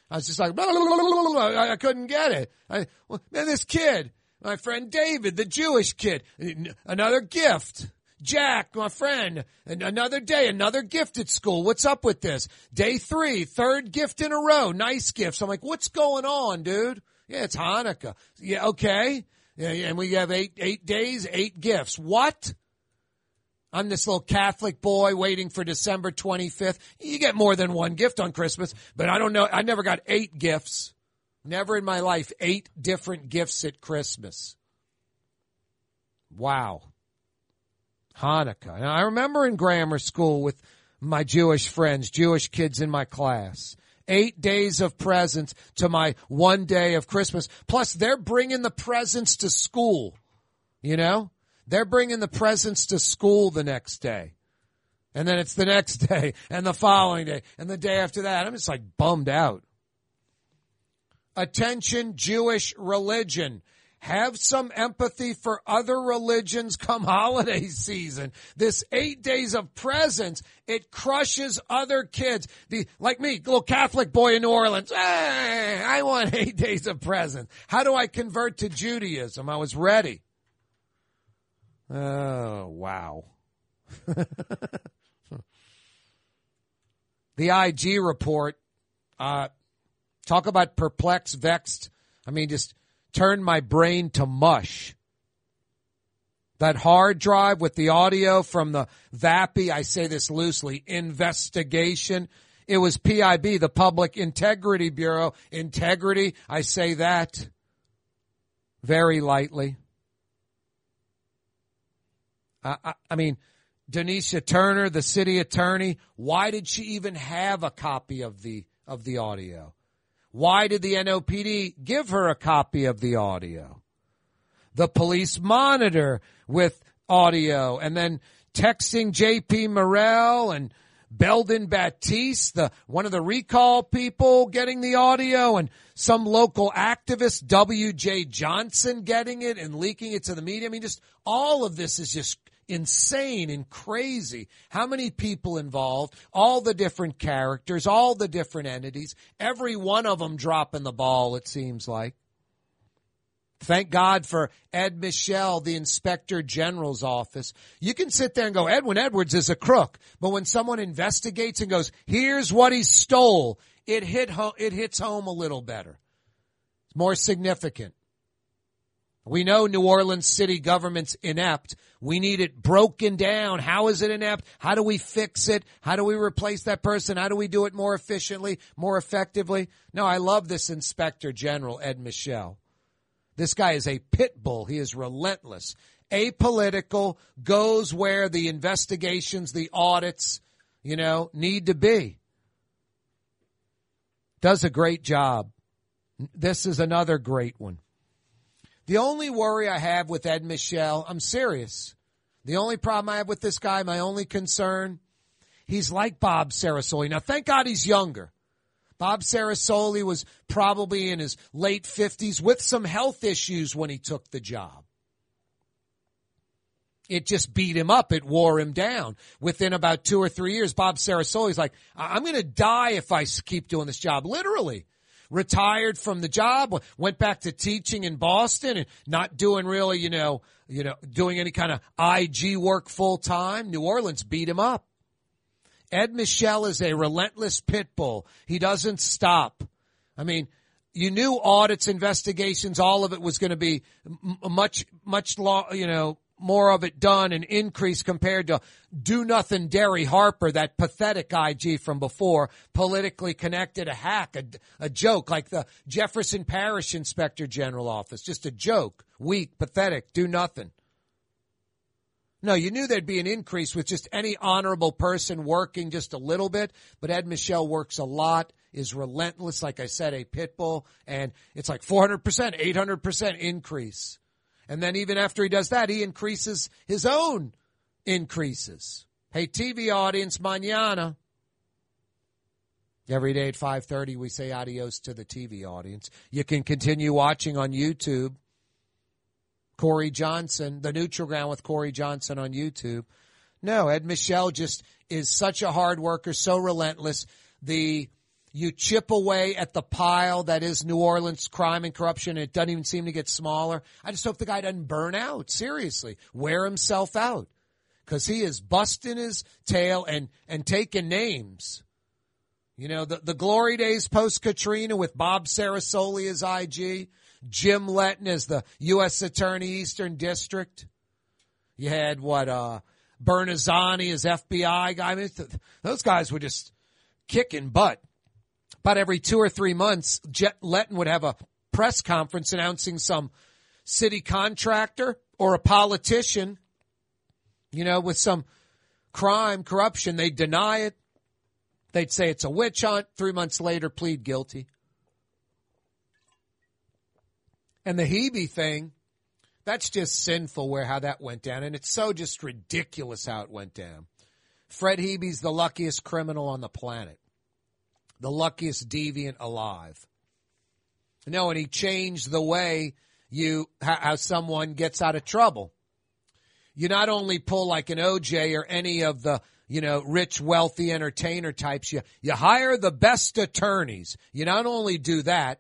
I was just like, I couldn't get it. I, well, man, this kid, my friend David, the Jewish kid, another gift. Jack, my friend, another day, another gift at school. What's up with this? Day three, third gift in a row. Nice gifts. I'm like, what's going on, dude? Yeah, it's Hanukkah. Yeah, okay. Yeah, and we have eight, eight days, eight gifts. What? I'm this little Catholic boy waiting for December 25th. You get more than one gift on Christmas, but I don't know. I never got eight gifts. Never in my life eight different gifts at Christmas. Wow. Hanukkah. I remember in grammar school with my Jewish friends, Jewish kids in my class. Eight days of presents to my one day of Christmas. Plus, they're bringing the presents to school. You know? They're bringing the presents to school the next day. And then it's the next day and the following day and the day after that. I'm just like bummed out. Attention, Jewish religion. Have some empathy for other religions come holiday season. This eight days of presents, it crushes other kids. The, like me, little Catholic boy in New Orleans. Hey, I want eight days of presents. How do I convert to Judaism? I was ready. Oh, wow. the IG report, uh, Talk about perplexed, vexed. I mean, just turned my brain to mush. That hard drive with the audio from the Vappie, I say this loosely, investigation. It was PIB, the Public Integrity Bureau. Integrity, I say that very lightly. I, I, I mean, Donesia Turner, the city attorney, why did she even have a copy of the of the audio? Why did the NOPD give her a copy of the audio? The police monitor with audio and then texting JP Morrell and Belden Batiste, the one of the recall people getting the audio and some local activist, W.C. Johnson getting it and leaking it to the media. I mean, just all of this is just insane and crazy. How many people involved, all the different characters, all the different entities, every one of them dropping the ball, it seems like. Thank God for Ed Michel, the inspector general's office. You can sit there and go, Edwin Edwards is a crook. But when someone investigates and goes, here's what he stole, it hit ho- it hits home a little better. It's more significant. We know New Orleans city government's inept. We need it broken down. How is it inept? How do we fix it? How do we replace that person? How do we do it more efficiently, more effectively? No, I love this inspector general, Ed Michel. This guy is a pit bull. He is relentless, apolitical, goes where the investigations, the audits, you know, need to be. Does a great job. This is another great one. The only worry I have with Ed Michel, I'm serious. The only problem I have with this guy, my only concern, he's like Bob Cerasoli. Now, thank God he's younger. Bob Cerasoli was probably in his late 50s with some health issues when he took the job. It just beat him up. It wore him down. Within about two or three years, Bob Cerasoli's like, I'm going to die if I keep doing this job. Literally. Retired from the job, went back to teaching in Boston and not doing really, you know, you know, doing any kind of IG work full time. New Orleans beat him up. Ed Michel is a relentless pit bull. He doesn't stop. I mean, you knew audits, investigations, all of it was going to be much, much, law, you know, more of it done and increase compared to do nothing Derry Harper, that pathetic IG from before, politically connected, a hack, a, a joke like the Jefferson Parish Inspector General office, just a joke, weak, pathetic, do nothing. No, you knew there'd be an increase with just any honorable person working just a little bit, but Ed Michel works a lot, is relentless, like I said, a pit bull, and it's like 400%, 800% increase. And then even after he does that, he increases his own increases. Hey, TV audience, mañana. Every day at 5:30 we say adios to the TV audience. You can continue watching on YouTube. Kaare Johnson, the neutral ground with Kaare Johnson on YouTube. No, Ed Michel just is such a hard worker, so relentless. The you chip away at the pile that is New Orleans crime and corruption, and it doesn't even seem to get smaller. I just hope the guy doesn't burn out. Seriously, wear himself out because he is busting his tail and and taking names. You know the the glory days post Katrina with Bob Cerasoli as IG, Jim Letten as the U.S. Attorney Eastern District. You had what uh as FBI guy. I mean, th- those guys were just kicking butt about every two or three months, Jet Letten would have a press conference announcing some city contractor or a politician, you know, with some crime, corruption. They'd deny it. They'd say it's a witch hunt. Three months later, plead guilty. And the Heebe thing, that's just sinful where how that went down. And it's so just ridiculous how it went down. Fred Heebe's the luckiest criminal on the planet the luckiest deviant alive. No, and he changed the way you how someone gets out of trouble. You not only pull like an OJ or any of the you know rich, wealthy entertainer types. You you hire the best attorneys. You not only do that,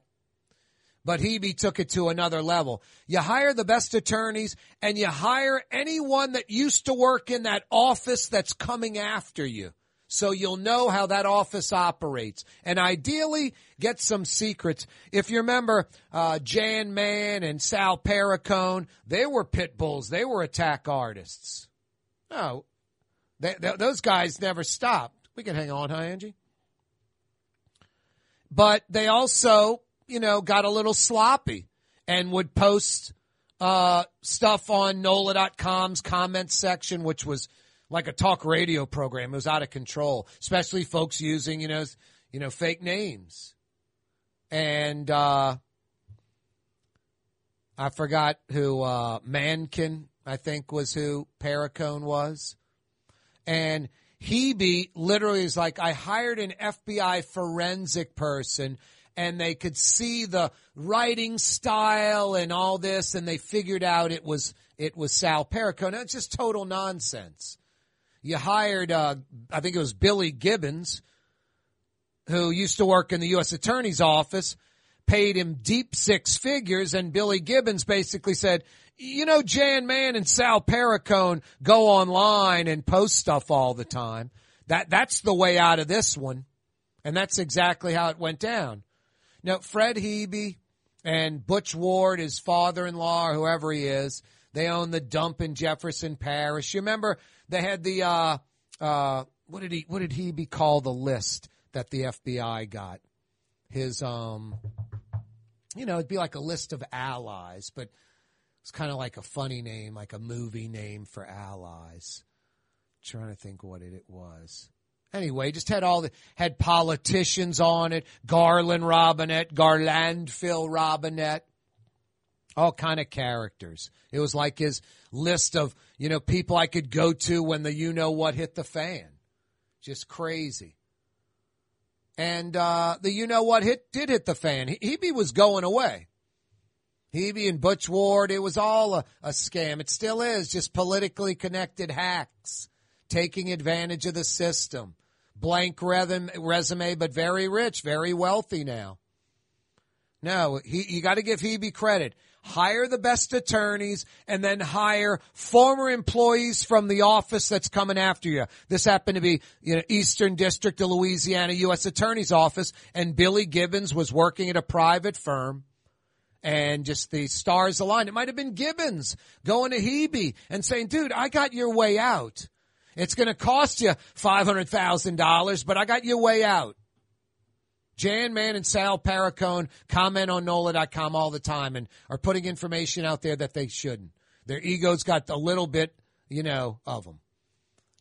but Heebe took it to another level. You hire the best attorneys and you hire anyone that used to work in that office that's coming after you. So you'll know how that office operates. And ideally, get some secrets. If you remember, uh, Jan Mann and Sal Perricone, they were pit bulls. They were attack artists. No, they, they, those guys never stopped. We can hang on, huh, Angie? But they also, you know, got a little sloppy and would post uh, stuff on NOLA.com's comment section, which was like a talk radio program. It was out of control, especially folks using, you know, you know, fake names. And uh, I forgot who uh, Mencken, I think, was who Perricone was. And Heebe literally is like, I hired an FBI forensic person and they could see the writing style and all this, and they figured out it was it was Sal Perricone. It's just total nonsense. You hired, uh, I think it was Billy Gibbens, who used to work in the U.S. Attorney's Office, paid him deep six figures, and Billy Gibbens basically said, you know, Jan Mann and Sal Perricone go online and post stuff all the time. That that's the way out of this one, and that's exactly how it went down. Now, Fred Heebe and Butch Ward, his father-in-law or whoever he is, they own the dump in Jefferson Parish. You remember they had the uh, uh, what did he what did Heebe call the list that the FBI got? His um, you know, it'd be like a list of allies, but it's kind of like a funny name, like a movie name for allies. I'm trying to think what it, it was. Anyway, just had all the had politicians on it, Garland Robinette, Garland Phil Robinette, all kind of characters. It was like his list of, you know, people I could go to when the you know what hit the fan. Just crazy. And uh, the you know what hit did hit the fan. Heebe was going away. Heebe and Butch Ward, it was all a, a scam. It still is, just politically connected hacks taking advantage of the system blank resume, but very rich, very wealthy now. No, he, you got to give Heebe credit. Hire the best attorneys and then hire former employees from the office that's coming after you. This happened to be, you know, Eastern District of Louisiana U.S. Attorney's Office and Billy Gibbens was working at a private firm and just the stars aligned. It might have been Gibbens going to Heebe and saying, dude, I got your way out. It's going to cost you $500,000, but I got your way out. Jan Mann and Sal Perricone comment on NOLA.com all the time and are putting information out there that they shouldn't. Their egos got a little bit, you know, of them.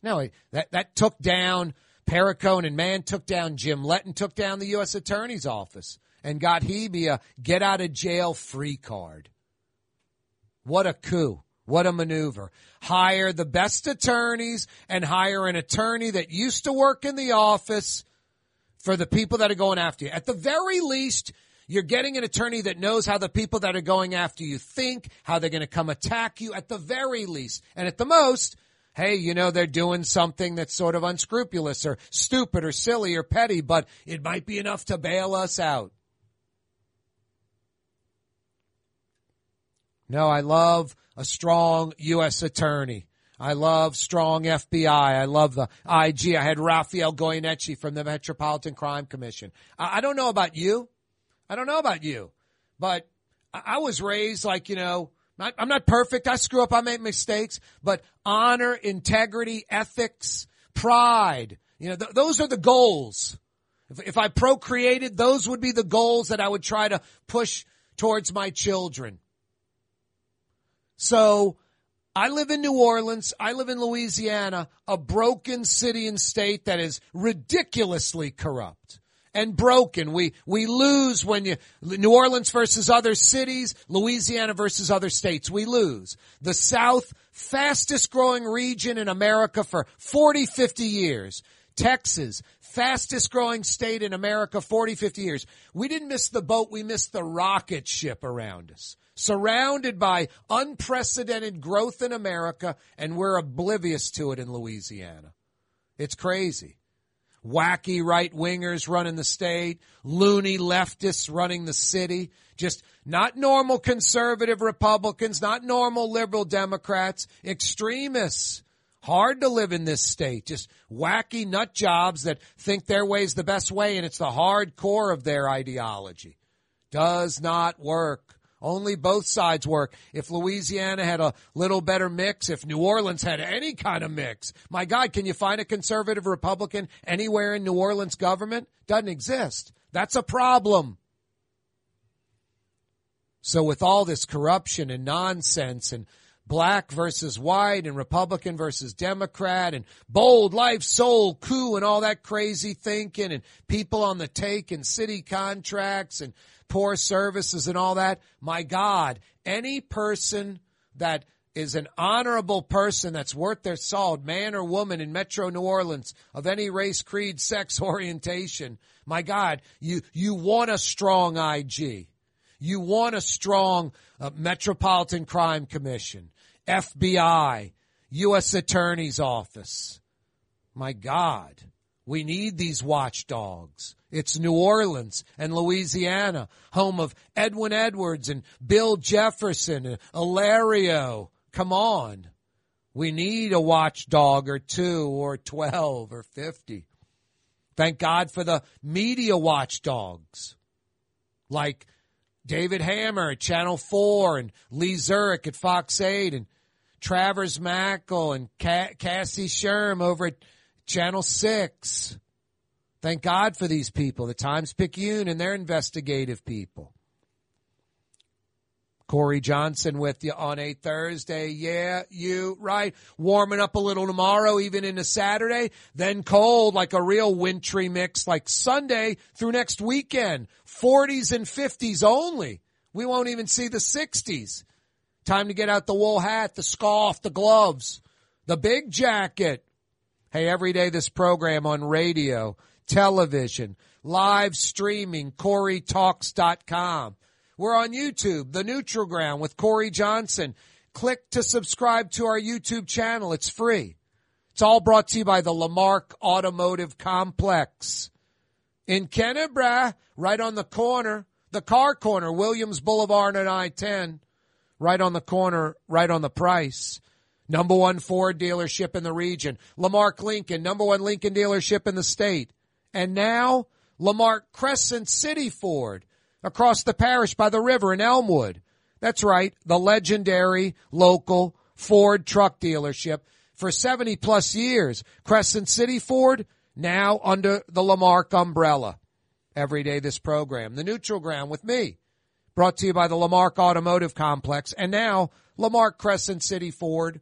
No, that, that took down Perricone and Mann took down Jim Letten, took down the U.S. Attorney's Office and got Heebe a get out of jail free card. What a coup. What a maneuver. Hire the best attorneys and hire an attorney that used to work in the office for the people that are going after you. At the very least, you're getting an attorney that knows how the people that are going after you think, how they're going to come attack you at the very least. And at the most, hey, you know, they're doing something that's sort of unscrupulous or stupid or silly or petty, but it might be enough to bail us out. No, I love a strong U.S. attorney. I love strong FBI. I love the IG. I had Rafael Goyeneche from the Metropolitan Crime Commission. I, I don't know about you. I don't know about you, but I, I was raised like, you know, not, I'm not perfect. I screw up. I make mistakes, but honor, integrity, ethics, pride, you know, th- those are the goals. If, if I procreated, those would be the goals that I would try to push towards my children. So I live in New Orleans. I live in Louisiana, a broken city and state that is ridiculously corrupt and broken. We, we lose when you, New Orleans versus other cities, Louisiana versus other states. We lose. The South, fastest growing region in America for 40, 50 years. Texas, fastest growing state in America, 40, 50 years. We didn't miss the boat. We missed the rocket ship around us surrounded by unprecedented growth in America, and we're oblivious to it in Louisiana. It's crazy. Wacky right wingers running the state, loony leftists running the city, just not normal conservative Republicans, not normal liberal Democrats, extremists Hard to live in this state. Just wacky nut jobs that think their way's the best way and it's the hard core of their ideology. Does not work. Only both sides work. If Louisiana had a little better mix, if New Orleans had any kind of mix, my God, can you find a conservative Republican anywhere in New Orleans government? Doesn't exist. That's a problem. So with all this corruption and nonsense and black versus white and Republican versus Democrat and bold life, soul, coup and all that crazy thinking and people on the take and city contracts and poor services and all that. My God, any person that is an honorable person that's worth their salt, man or woman in Metro New Orleans of any race, creed, sex, orientation. My God, you, you want a strong IG. You want a strong uh, Metropolitan Crime Commission, FBI, U.S. Attorney's Office. My God, we need these watchdogs. It's New Orleans and Louisiana, home of Edwin Edwards and Bill Jefferson and Alario. Come on. We need a watchdog or two or 12 or 50. Thank God for the media watchdogs like David Hammer at Channel 4 and Lee Zurik at Fox 8 and Travers Mackel and Cassie Schirm over at Channel 6. Thank God for these people, the Times Picayune and their investigative people. Kaare Johnson with you on a Thursday. Yeah, you right. Warming up a little tomorrow, even into Saturday. Then cold, like a real wintry mix, like Sunday through next weekend. 40s and 50s only. We won't even see the 60s. Time to get out the wool hat, the scarf, the gloves, the big jacket. Hey, every day this program on radio television, live streaming, CoreyTalks.com. We're on YouTube, The Neutral Ground with Kaare Johnson. Click to subscribe to our YouTube channel. It's free. It's all brought to you by the Lamarque Automotive Complex. In Kennebra, right on the corner, the car corner, Williams Boulevard and I-10, right on the corner, right on the price. Number one Ford dealership in the region. Lamarque Lincoln, number one Lincoln dealership in the state. And now, Lamarque Crescent City Ford across the parish by the river in Elmwood. That's right, the legendary local Ford truck dealership for 70 plus years. Crescent City Ford, now under the Lamarque umbrella. Every day this program, The Neutral Ground with me, brought to you by the Lamarque Automotive Complex and now Lamarque Crescent City Ford.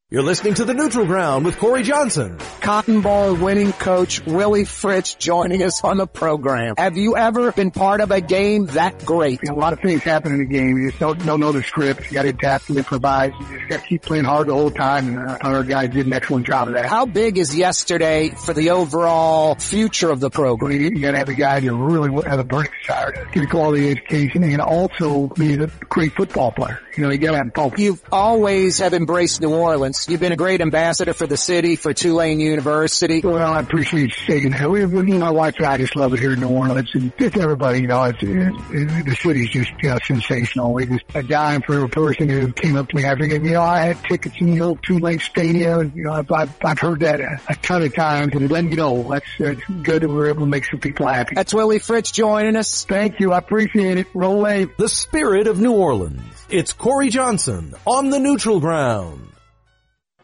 You're listening to The Neutral Ground with Kaare Johnson. Cotton Bowl winning coach Willie Fritz joining us on the program. Have you ever been part of a game that great? A lot of things happen in a game. You just don't, don't know the script. You got to adapt and improvise. You just got to keep playing hard the whole time. And uh, our guys did an excellent job of that. How big is yesterday for the overall future of the program? You, you got to have a guy that really have a burning desire to get a quality education and also be a great football player. You know, you got to have both. You've always have embraced New Orleans Chris. You've been a great ambassador for the city, for Tulane University. Well, I appreciate you saying that. We, we, my wife and I just love it here in New Orleans, and just everybody, you know, it's, it, it, the city's just you know, sensational. We just a dime for a person who came up to me after game. You know, I had tickets in the old Tulane Stadium, and you know, I've, I've, I've heard that a, a ton of times, and then you know, that's uh, good that we're able to make some people happy. That's Willie Fritz joining us. Thank you. I appreciate it. Roll wave. The spirit of New Orleans. It's Kaare Johnson on the neutral ground.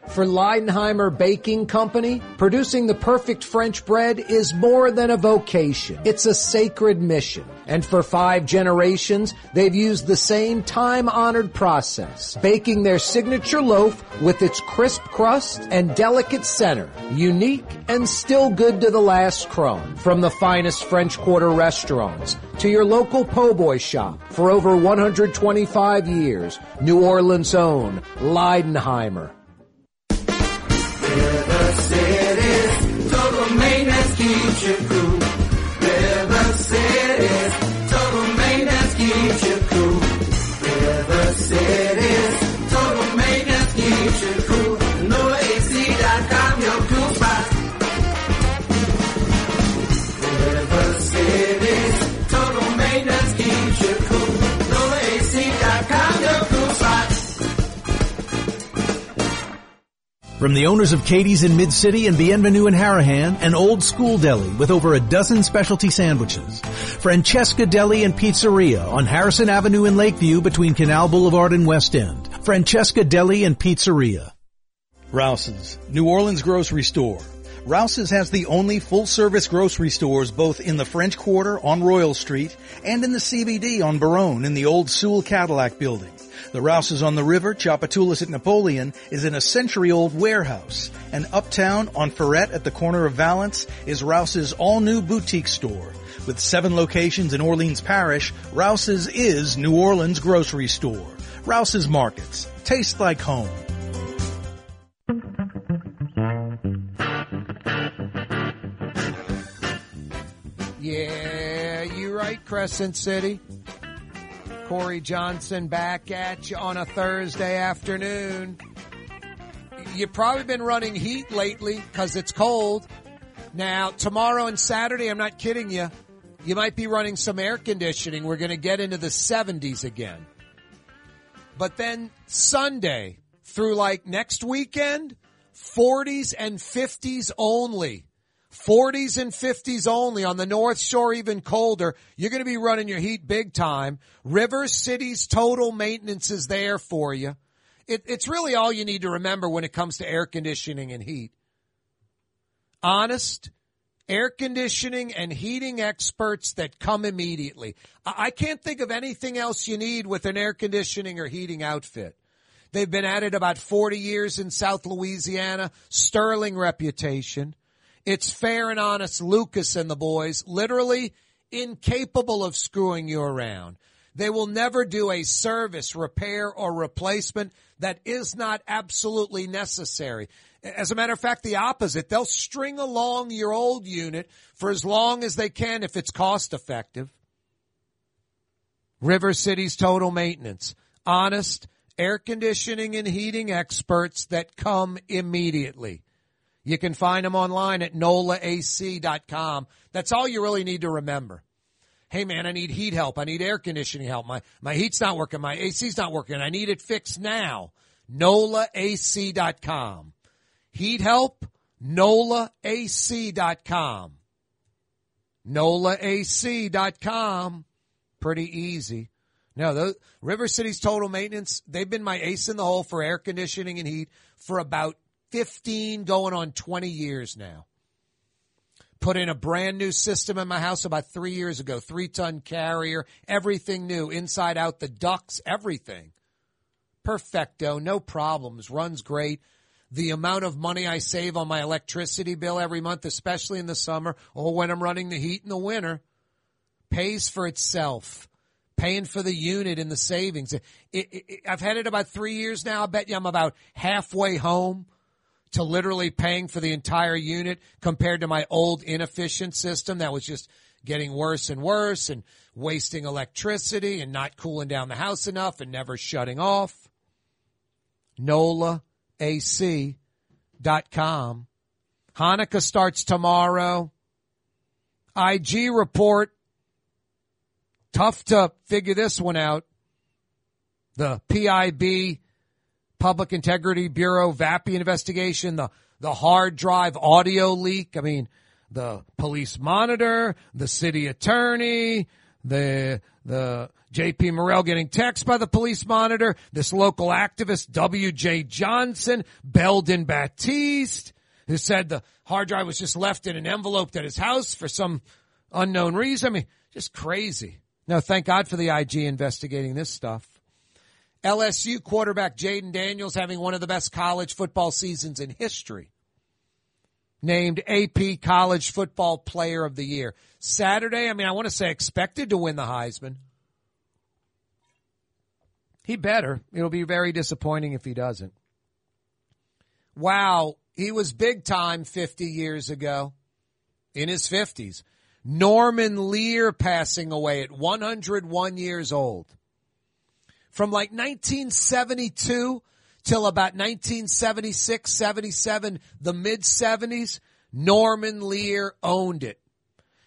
For Leidenheimer Baking Company, producing the perfect French bread is more than a vocation. It's a sacred mission. And for five generations, they've used the same time-honored process, baking their signature loaf with its crisp crust and delicate center, unique and still good to the last crumb. From the finest French Quarter restaurants to your local po' boy shop for over 125 years, New Orleans' own Leidenheimer. River City's total maintenance keeps you From the owners of Katie's in Mid-City and Bienvenue in Harahan, an old school deli with over a dozen specialty sandwiches. Francesca Deli and Pizzeria on Harrison Avenue in Lakeview between Canal Boulevard and West End. Francesca Deli and Pizzeria. Rouse's, New Orleans grocery store. Rouse's has the only full-service grocery stores both in the French Quarter on Royal Street and in the CBD on Baronne in the old Sewell Cadillac building. The Rouse's on the river, Tchoupitoulas at Napoleon, is in a century-old warehouse. And uptown on Freret at the corner of Valence is Rouse's all-new boutique store. With seven locations in Orleans Parish, Rouse's is New Orleans grocery store. Rouse's Markets. Taste like home. Yeah, you right, Crescent City. Kaare Johnson back at you on a Thursday afternoon. You've probably been running heat lately because it's cold. Now, tomorrow and Saturday, I'm not kidding you, you might be running some air conditioning. We're going to get into the 70s again. But then Sunday through like next weekend, 40s and 50s only. 40s and 50s only on the North Shore, even colder. You're going to be running your heat big time. River City's total maintenance is there for you. It, it's really all you need to remember when it comes to air conditioning and heat. Honest, air conditioning and heating experts that come immediately. I, can't think of anything else you need with an air conditioning or heating outfit. They've been at it about 40 years in South Louisiana, sterling reputation. It's fair and honest Lucas and the boys, literally incapable of screwing you around. They will never do a service, repair, or replacement that is not absolutely necessary. As a matter of fact, the opposite. They'll string along your old unit for as long as they can if it's cost effective. River City's total maintenance. Honest air conditioning and heating experts that come immediately. You can find them online at nolaac.com. That's all you really need to remember. Hey man, I need heat help. I need air conditioning help. My, my heat's not working. My AC's not working. I need it fixed now. NOLAAC.com. Heat help, NOLAAC.com. NOLAAC.com. Pretty easy. No, the River City's total maintenance, they've been my ace in the hole for air conditioning and heat for about 15 going on 20 years now. Put in a brand new system in my house about three years ago. Three ton carrier, everything new, inside out, the ducts, everything. Perfecto, no problems, runs great. The amount of money I save on my electricity bill every month, especially in the summer or when I'm running the heat in the winter, pays for itself. Paying for the unit and the savings. It, it, it, I've had it about three years now. I bet you I'm about halfway home to literally paying for the entire unit compared to my old inefficient system that was just getting worse and worse and wasting electricity and not cooling down the house enough and never shutting off. NOLA AC.com. Hanukkah starts tomorrow. IG report. Tough to figure this one out. The PIB, Public Integrity Bureau, Vappie investigation, the, the hard drive audio leak. I mean, the police monitor, the city attorney, the, the JP Morrell getting text by the police monitor, this local activist, W.C. Johnson, Belden Batiste, who said the hard drive was just left in an envelope at his house for some unknown reason. I mean, just crazy. No, thank God for the IG investigating this stuff. LSU quarterback Jayden Daniels having one of the best college football seasons in history. Named AP College Football Player of the Year. Saturday, I mean, I want to say expected to win the Heisman. He better. It'll be very disappointing if he doesn't. Wow, he was big time 50 years ago. In his 50s. Norman Lear passing away at 101 years old. From like 1972 till about 1976, 77, the mid 70s, Norman Lear owned it.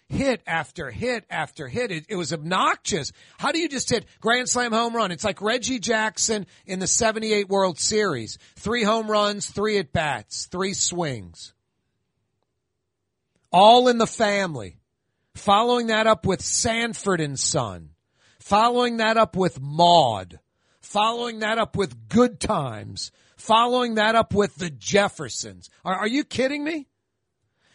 Hit after hit after hit. It, it, was obnoxious. How do you just hit grand slam home run? It's like Reggie Jackson in the 78 World Series. Three home runs, three at bats, three swings. All in the family. Following that up with Sanford and Son. Following that up with Maude. Following that up with Good Times. Following that up with the Jeffersons. Are, are you kidding me?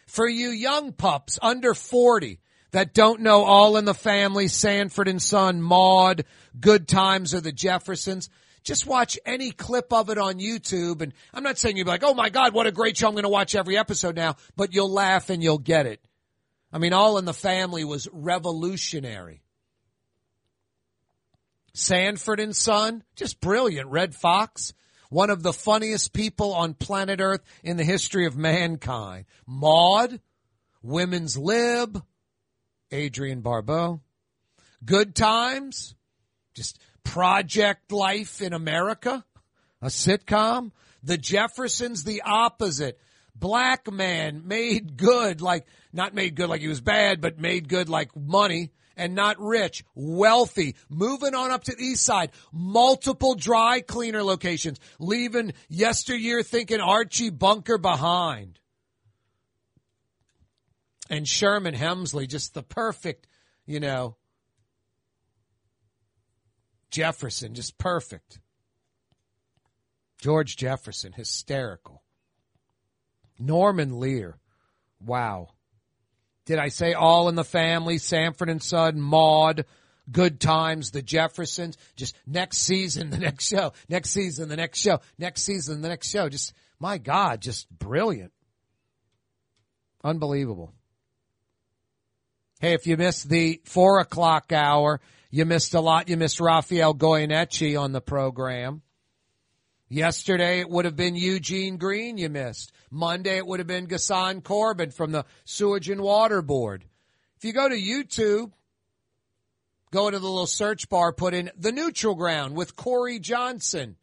For you young pups under 40 that don't know All in the Family, Sanford and Son, Maude, Good Times, or the Jeffersons, just watch any clip of it on YouTube. And I'm not saying you'll be like, oh my God, what a great show. I'm going to watch every episode now, but you'll laugh and you'll get it. I mean, All in the Family was revolutionary. Sanford and Son, just brilliant. Redd Foxx, one of the funniest people on planet Earth in the history of mankind. Maude, Women's Lib, Adrienne Barbeau. Good Times, just Project Life in America, a sitcom. The Jeffersons, the opposite. Black man made good, like, not made good like he was bad, but made good like money and not rich, wealthy, moving on up to the east side, multiple dry cleaner locations, leaving yesteryear thinking Archie Bunker behind. And Sherman Hemsley, just the perfect, you know, Jefferson, just perfect. George Jefferson, hysterical. Norman Lear, wow. Did I say All in the Family, Sanford and Son, Maude, Good Times, The Jeffersons? Just next season, the next show, next season, the next show, next season, the next show. Just, my God, just brilliant. Unbelievable. Hey, if you missed the four o'clock hour, you missed a lot. You missed Rafael Goyeneche on the program. Yesterday it would have been Eugene Green you missed. Monday it would have been Ghassan Korban from the Sewage and Water Board. If you go to YouTube, go into the little search bar, put in The Neutral Ground with Kaare Johnson.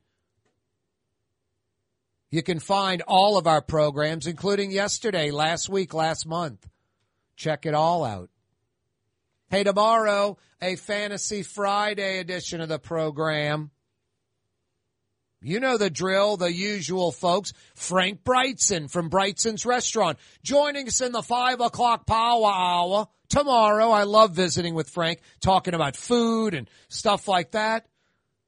You can find all of our programs, including yesterday, last week, last month. Check it all out. Hey, tomorrow, a Fantasy Friday edition of the program. You know the drill, the usual folks. Frank Brigtsen from Brigtsen's Restaurant joining us in the five o'clock power hour tomorrow. I love visiting with Frank, talking about food and stuff like that.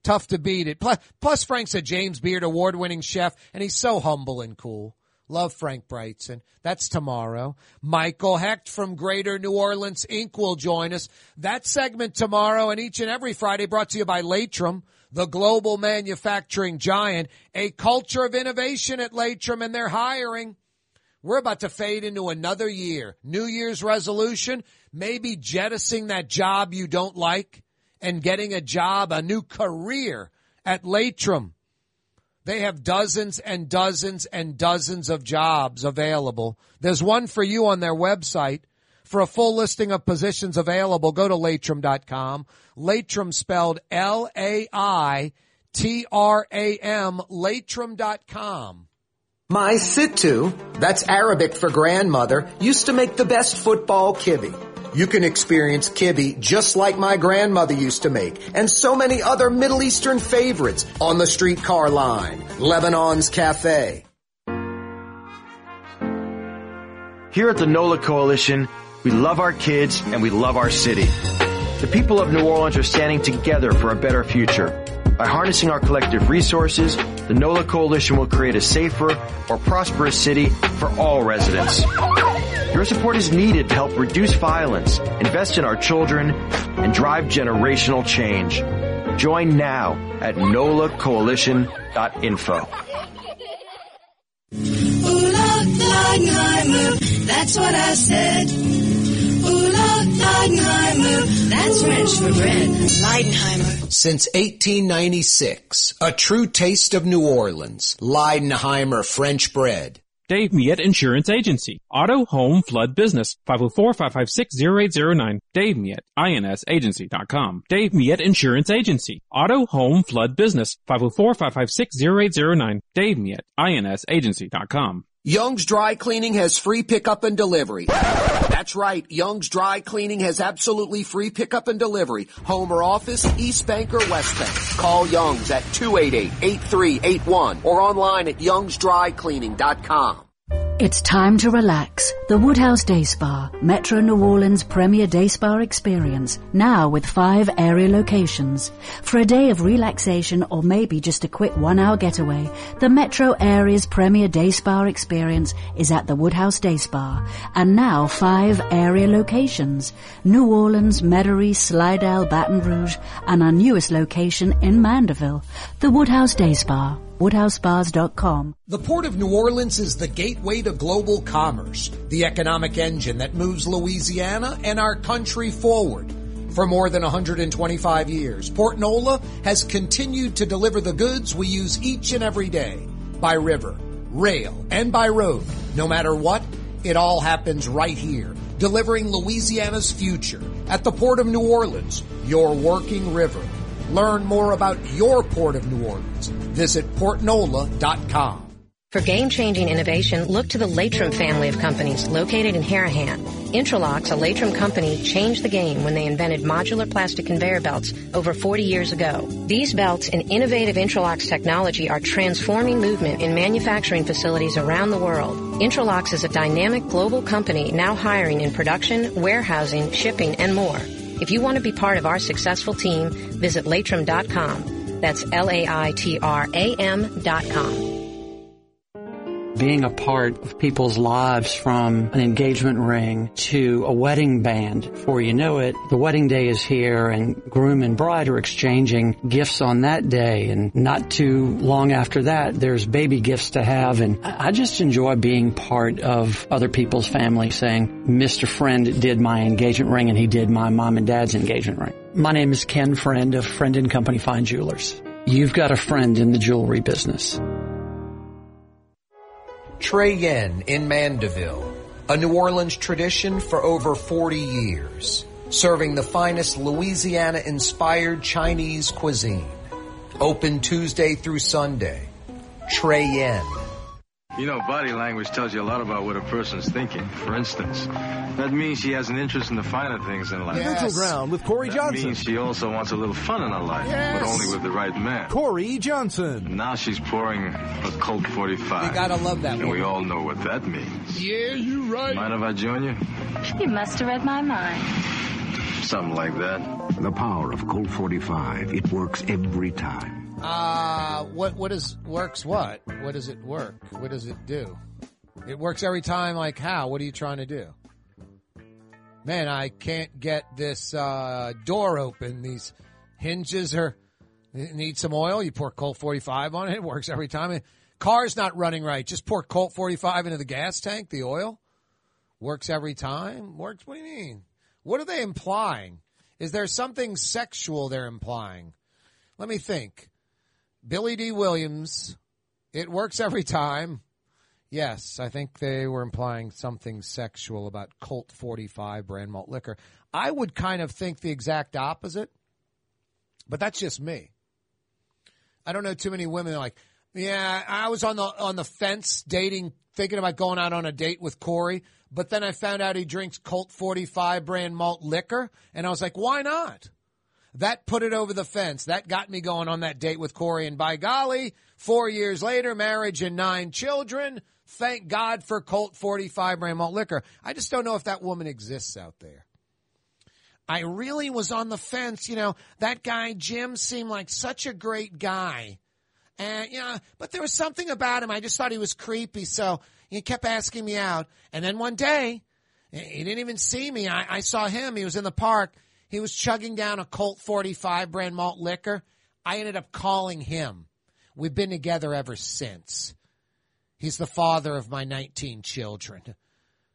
Tough to beat it. Plus, plus Frank's a James Beard award winning chef and he's so humble and cool. Love Frank Brigtsen. That's tomorrow. Michael Hecht from Greater New Orleans Inc. will join us. That segment tomorrow and each and every Friday brought to you by Laitram the global manufacturing giant, a culture of innovation at Laitram and they're hiring. We're about to fade into another year. New Year's resolution, maybe jettisoning that job you don't like and getting a job, a new career at Laitram. They have dozens and dozens and dozens of jobs available. There's one for you on their website. For a full listing of positions available, go to Laitram.com. Laitram spelled L-A-I T R A M, Laitram.com. My Sittu, that's Arabic for grandmother, used to make the best football kibbe. You can experience kibbe just like my grandmother used to make, and so many other Middle Eastern favorites on the streetcar line, Lebanon's Cafe. Here at the NOLA Coalition, we love our kids and we love our city. The people of New Orleans are standing together for a better future. By harnessing our collective resources, the NOLA Coalition will create a safer, more prosperous city for all residents. Your support is needed to help reduce violence, invest in our children, and drive generational change. Join now at nolacoalition.info. That's what I said. Ooh, look, Leidenheimer, that's French for bread. Leidenheimer. Since 1896, a true taste of New Orleans. Leidenheimer French bread. Dave Miet Insurance Agency. Auto, home, flood, business. 504-556-0809. Dave Miet, INSagency.com. Dave Miet Insurance Agency. Auto, home, flood, business. 504-556-0809. Dave Miet, INSagency.com. Young's Dry Cleaning has free pickup and delivery. That's right. Young's Dry Cleaning has absolutely free pickup and delivery. Home or office, East Bank or West Bank. Call Young's at 288-8381 or online at youngsdrycleaning.com. It's time to relax. The Woodhouse Day Spa, Metro New Orleans' premier day spa experience, now with five area locations. For a day of relaxation or maybe just a quick one hour getaway, the Metro area's premier day spa experience is at the Woodhouse Day Spa, and now five area locations. New Orleans, Metairie, Slidell, Baton Rouge, and our newest location in Mandeville. The Woodhouse Day Spa, woodhousespas.com. The Port of New Orleans is the gateway to global commerce, the economic engine that moves Louisiana and our country forward. For more than 125 years, Port Nola has continued to deliver the goods we use each and every day by river, rail, and by road. No matter what, it all happens right here, delivering Louisiana's future at the Port of New Orleans, your working river. Learn more about your Port of New Orleans. Visit portnola.com. For game-changing innovation, look to the Laitram family of companies located in Harahan. Intralox, a Laitram company, changed the game when they invented modular plastic conveyor belts over 40 years ago. These belts and innovative Intralox technology are transforming movement in manufacturing facilities around the world. Intralox is a dynamic global company now hiring in production, warehousing, shipping, and more. If you want to be part of our successful team, visit laitram.com. That's L-A-I-T-R-A-M dot com. Being a part of people's lives from an engagement ring to a wedding band. Before you know it, the wedding day is here and groom and bride are exchanging gifts on that day. And not too long after that, there's baby gifts to have. And I just enjoy being part of other people's family saying, Mr. Friend did my engagement ring and he did my mom and dad's engagement ring. My name is Ken Friend of Friend and Company Fine Jewelers. You've got a friend in the jewelry business. Trey Yuen in Mandeville, a New Orleans tradition for over 40 years, serving the finest Louisiana inspired Chinese cuisine. Open Tuesday through Sunday. Trey Yuen. You know, body language tells you a lot about what a person's thinking. For instance, that means she has an interest in the finer things in life. Neutral Ground with Kaare that Johnson. means she also wants a little fun in her life, Yes. but only with the right man. Kaare Johnson. Now she's pouring a Colt 45. You gotta love that And we all know what that means. Yeah, you're right. Mind if I join you? You must have read my mind. Something like that. The power of Colt 45. It works every time. Uh, what, what is, works what? What does it work? What does it do? It works every time, like how? What are you trying to do? Man, I can't get this, uh, door open. These hinges are, need some oil. You pour Colt 45 on it. It works every time. Car's not running right. Just pour Colt 45 into the gas tank, the oil. Works every time? Works, what do you mean? What are they implying? Is there something sexual they're implying? Let me think. Billy Dee Williams, it works every time. Yes, I think they were implying something sexual about Colt 45 brand malt liquor. I would kind of think the exact opposite, but that's just me. I don't know too many women like, yeah, I was on the on the fence dating, thinking about going out on a date with Kaare, but then I found out he drinks Colt 45 brand malt liquor, and I was like, why not? That put it over the fence. That got me going on that date with Kaare, and by golly, four years later, marriage and nine children. Thank God for Colt 45 brand malt liquor. I just don't know if that woman exists out there. I really was on the fence. You know, that guy, Jim, seemed like such a great guy. And, you know, but there was something about him. I just thought he was creepy. So he kept asking me out. And then one day, he didn't even see me. I, I saw him. He was in the park. He was chugging down a Colt 45 brand malt liquor. I ended up calling him. We've been together ever since. He's the father of my 19 children.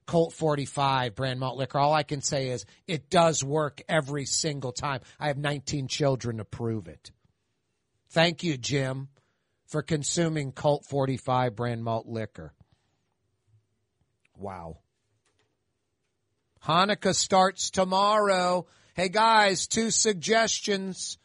Colt 45 brand malt liquor. All I can say is it does work every single time. I have 19 children to prove it. Thank you, Jim, for consuming Colt 45 brand malt liquor. Wow. Hanukkah starts tomorrow. Hey guys, two suggestions.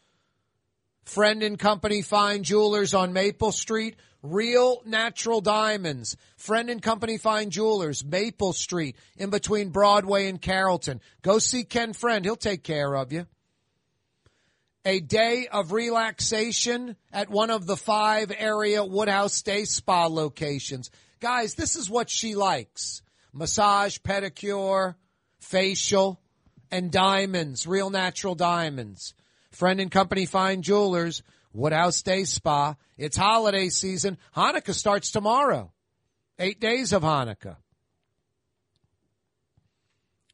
Friend and Company Fine Jewelers on Maple Street. Real natural diamonds. Friend and Company Fine Jewelers, Maple Street, in between Broadway and Carrollton. Go see Ken Friend. He'll take care of you. A day of relaxation at one of the five area Woodhouse Day Spa locations. Guys, this is what she likes. Massage, pedicure, facial, and diamonds, real natural diamonds. Friend and Company Fine Jewelers, Woodhouse Day Spa. It's holiday season. Hanukkah starts tomorrow. Eight days of Hanukkah.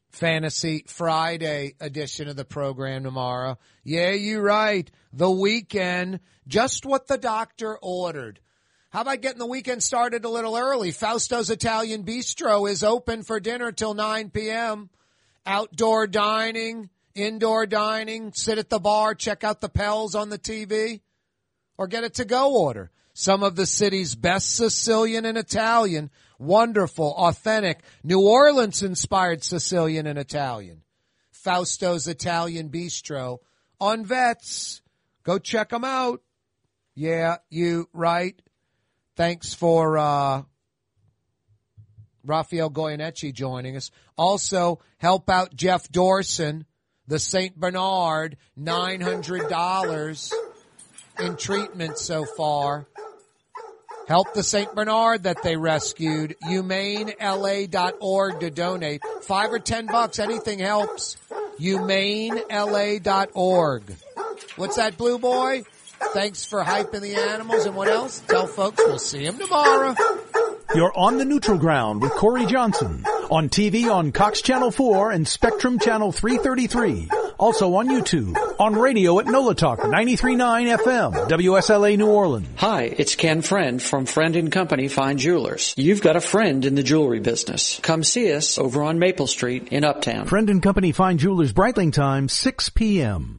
Fantasy Friday edition of the program tomorrow. Yeah, you're right. The weekend, just what the doctor ordered. How about getting the weekend started a little early? Fausto's Italian Bistro is open for dinner till 9 p.m. Outdoor dining, indoor dining, sit at the bar, check out the Pels on the TV, or get a to go order. Some of the city's best Sicilian and Italian, wonderful, authentic, New Orleans inspired Sicilian and Italian. Fausto's Italian Bistro on Vets. Go check them out. Yeah, you right. Thanks for uh, Rafael Goyeneche joining us. Also, help out Jeff Dorson, the St. Bernard, $900 in treatment so far. Help the St. Bernard that they rescued. HumaneLA.org to donate. Five or ten bucks, anything helps. HumaneLA.org. What's that, Blue Boy? Thanks for hyping the animals and what else? Tell folks we'll see them tomorrow. You're on the neutral ground with Kaare Johnson on TV on Cox Channel 4 and Spectrum Channel 333. Also on YouTube, on radio at NOLA Talk 93.9 FM, WSLA New Orleans. Hi, it's Ken Friend from Friend and Company Fine Jewelers. You've got a friend in the jewelry business. Come see us over on Maple Street in Uptown. Friend and Company Fine Jewelers Breitling time 6 p.m.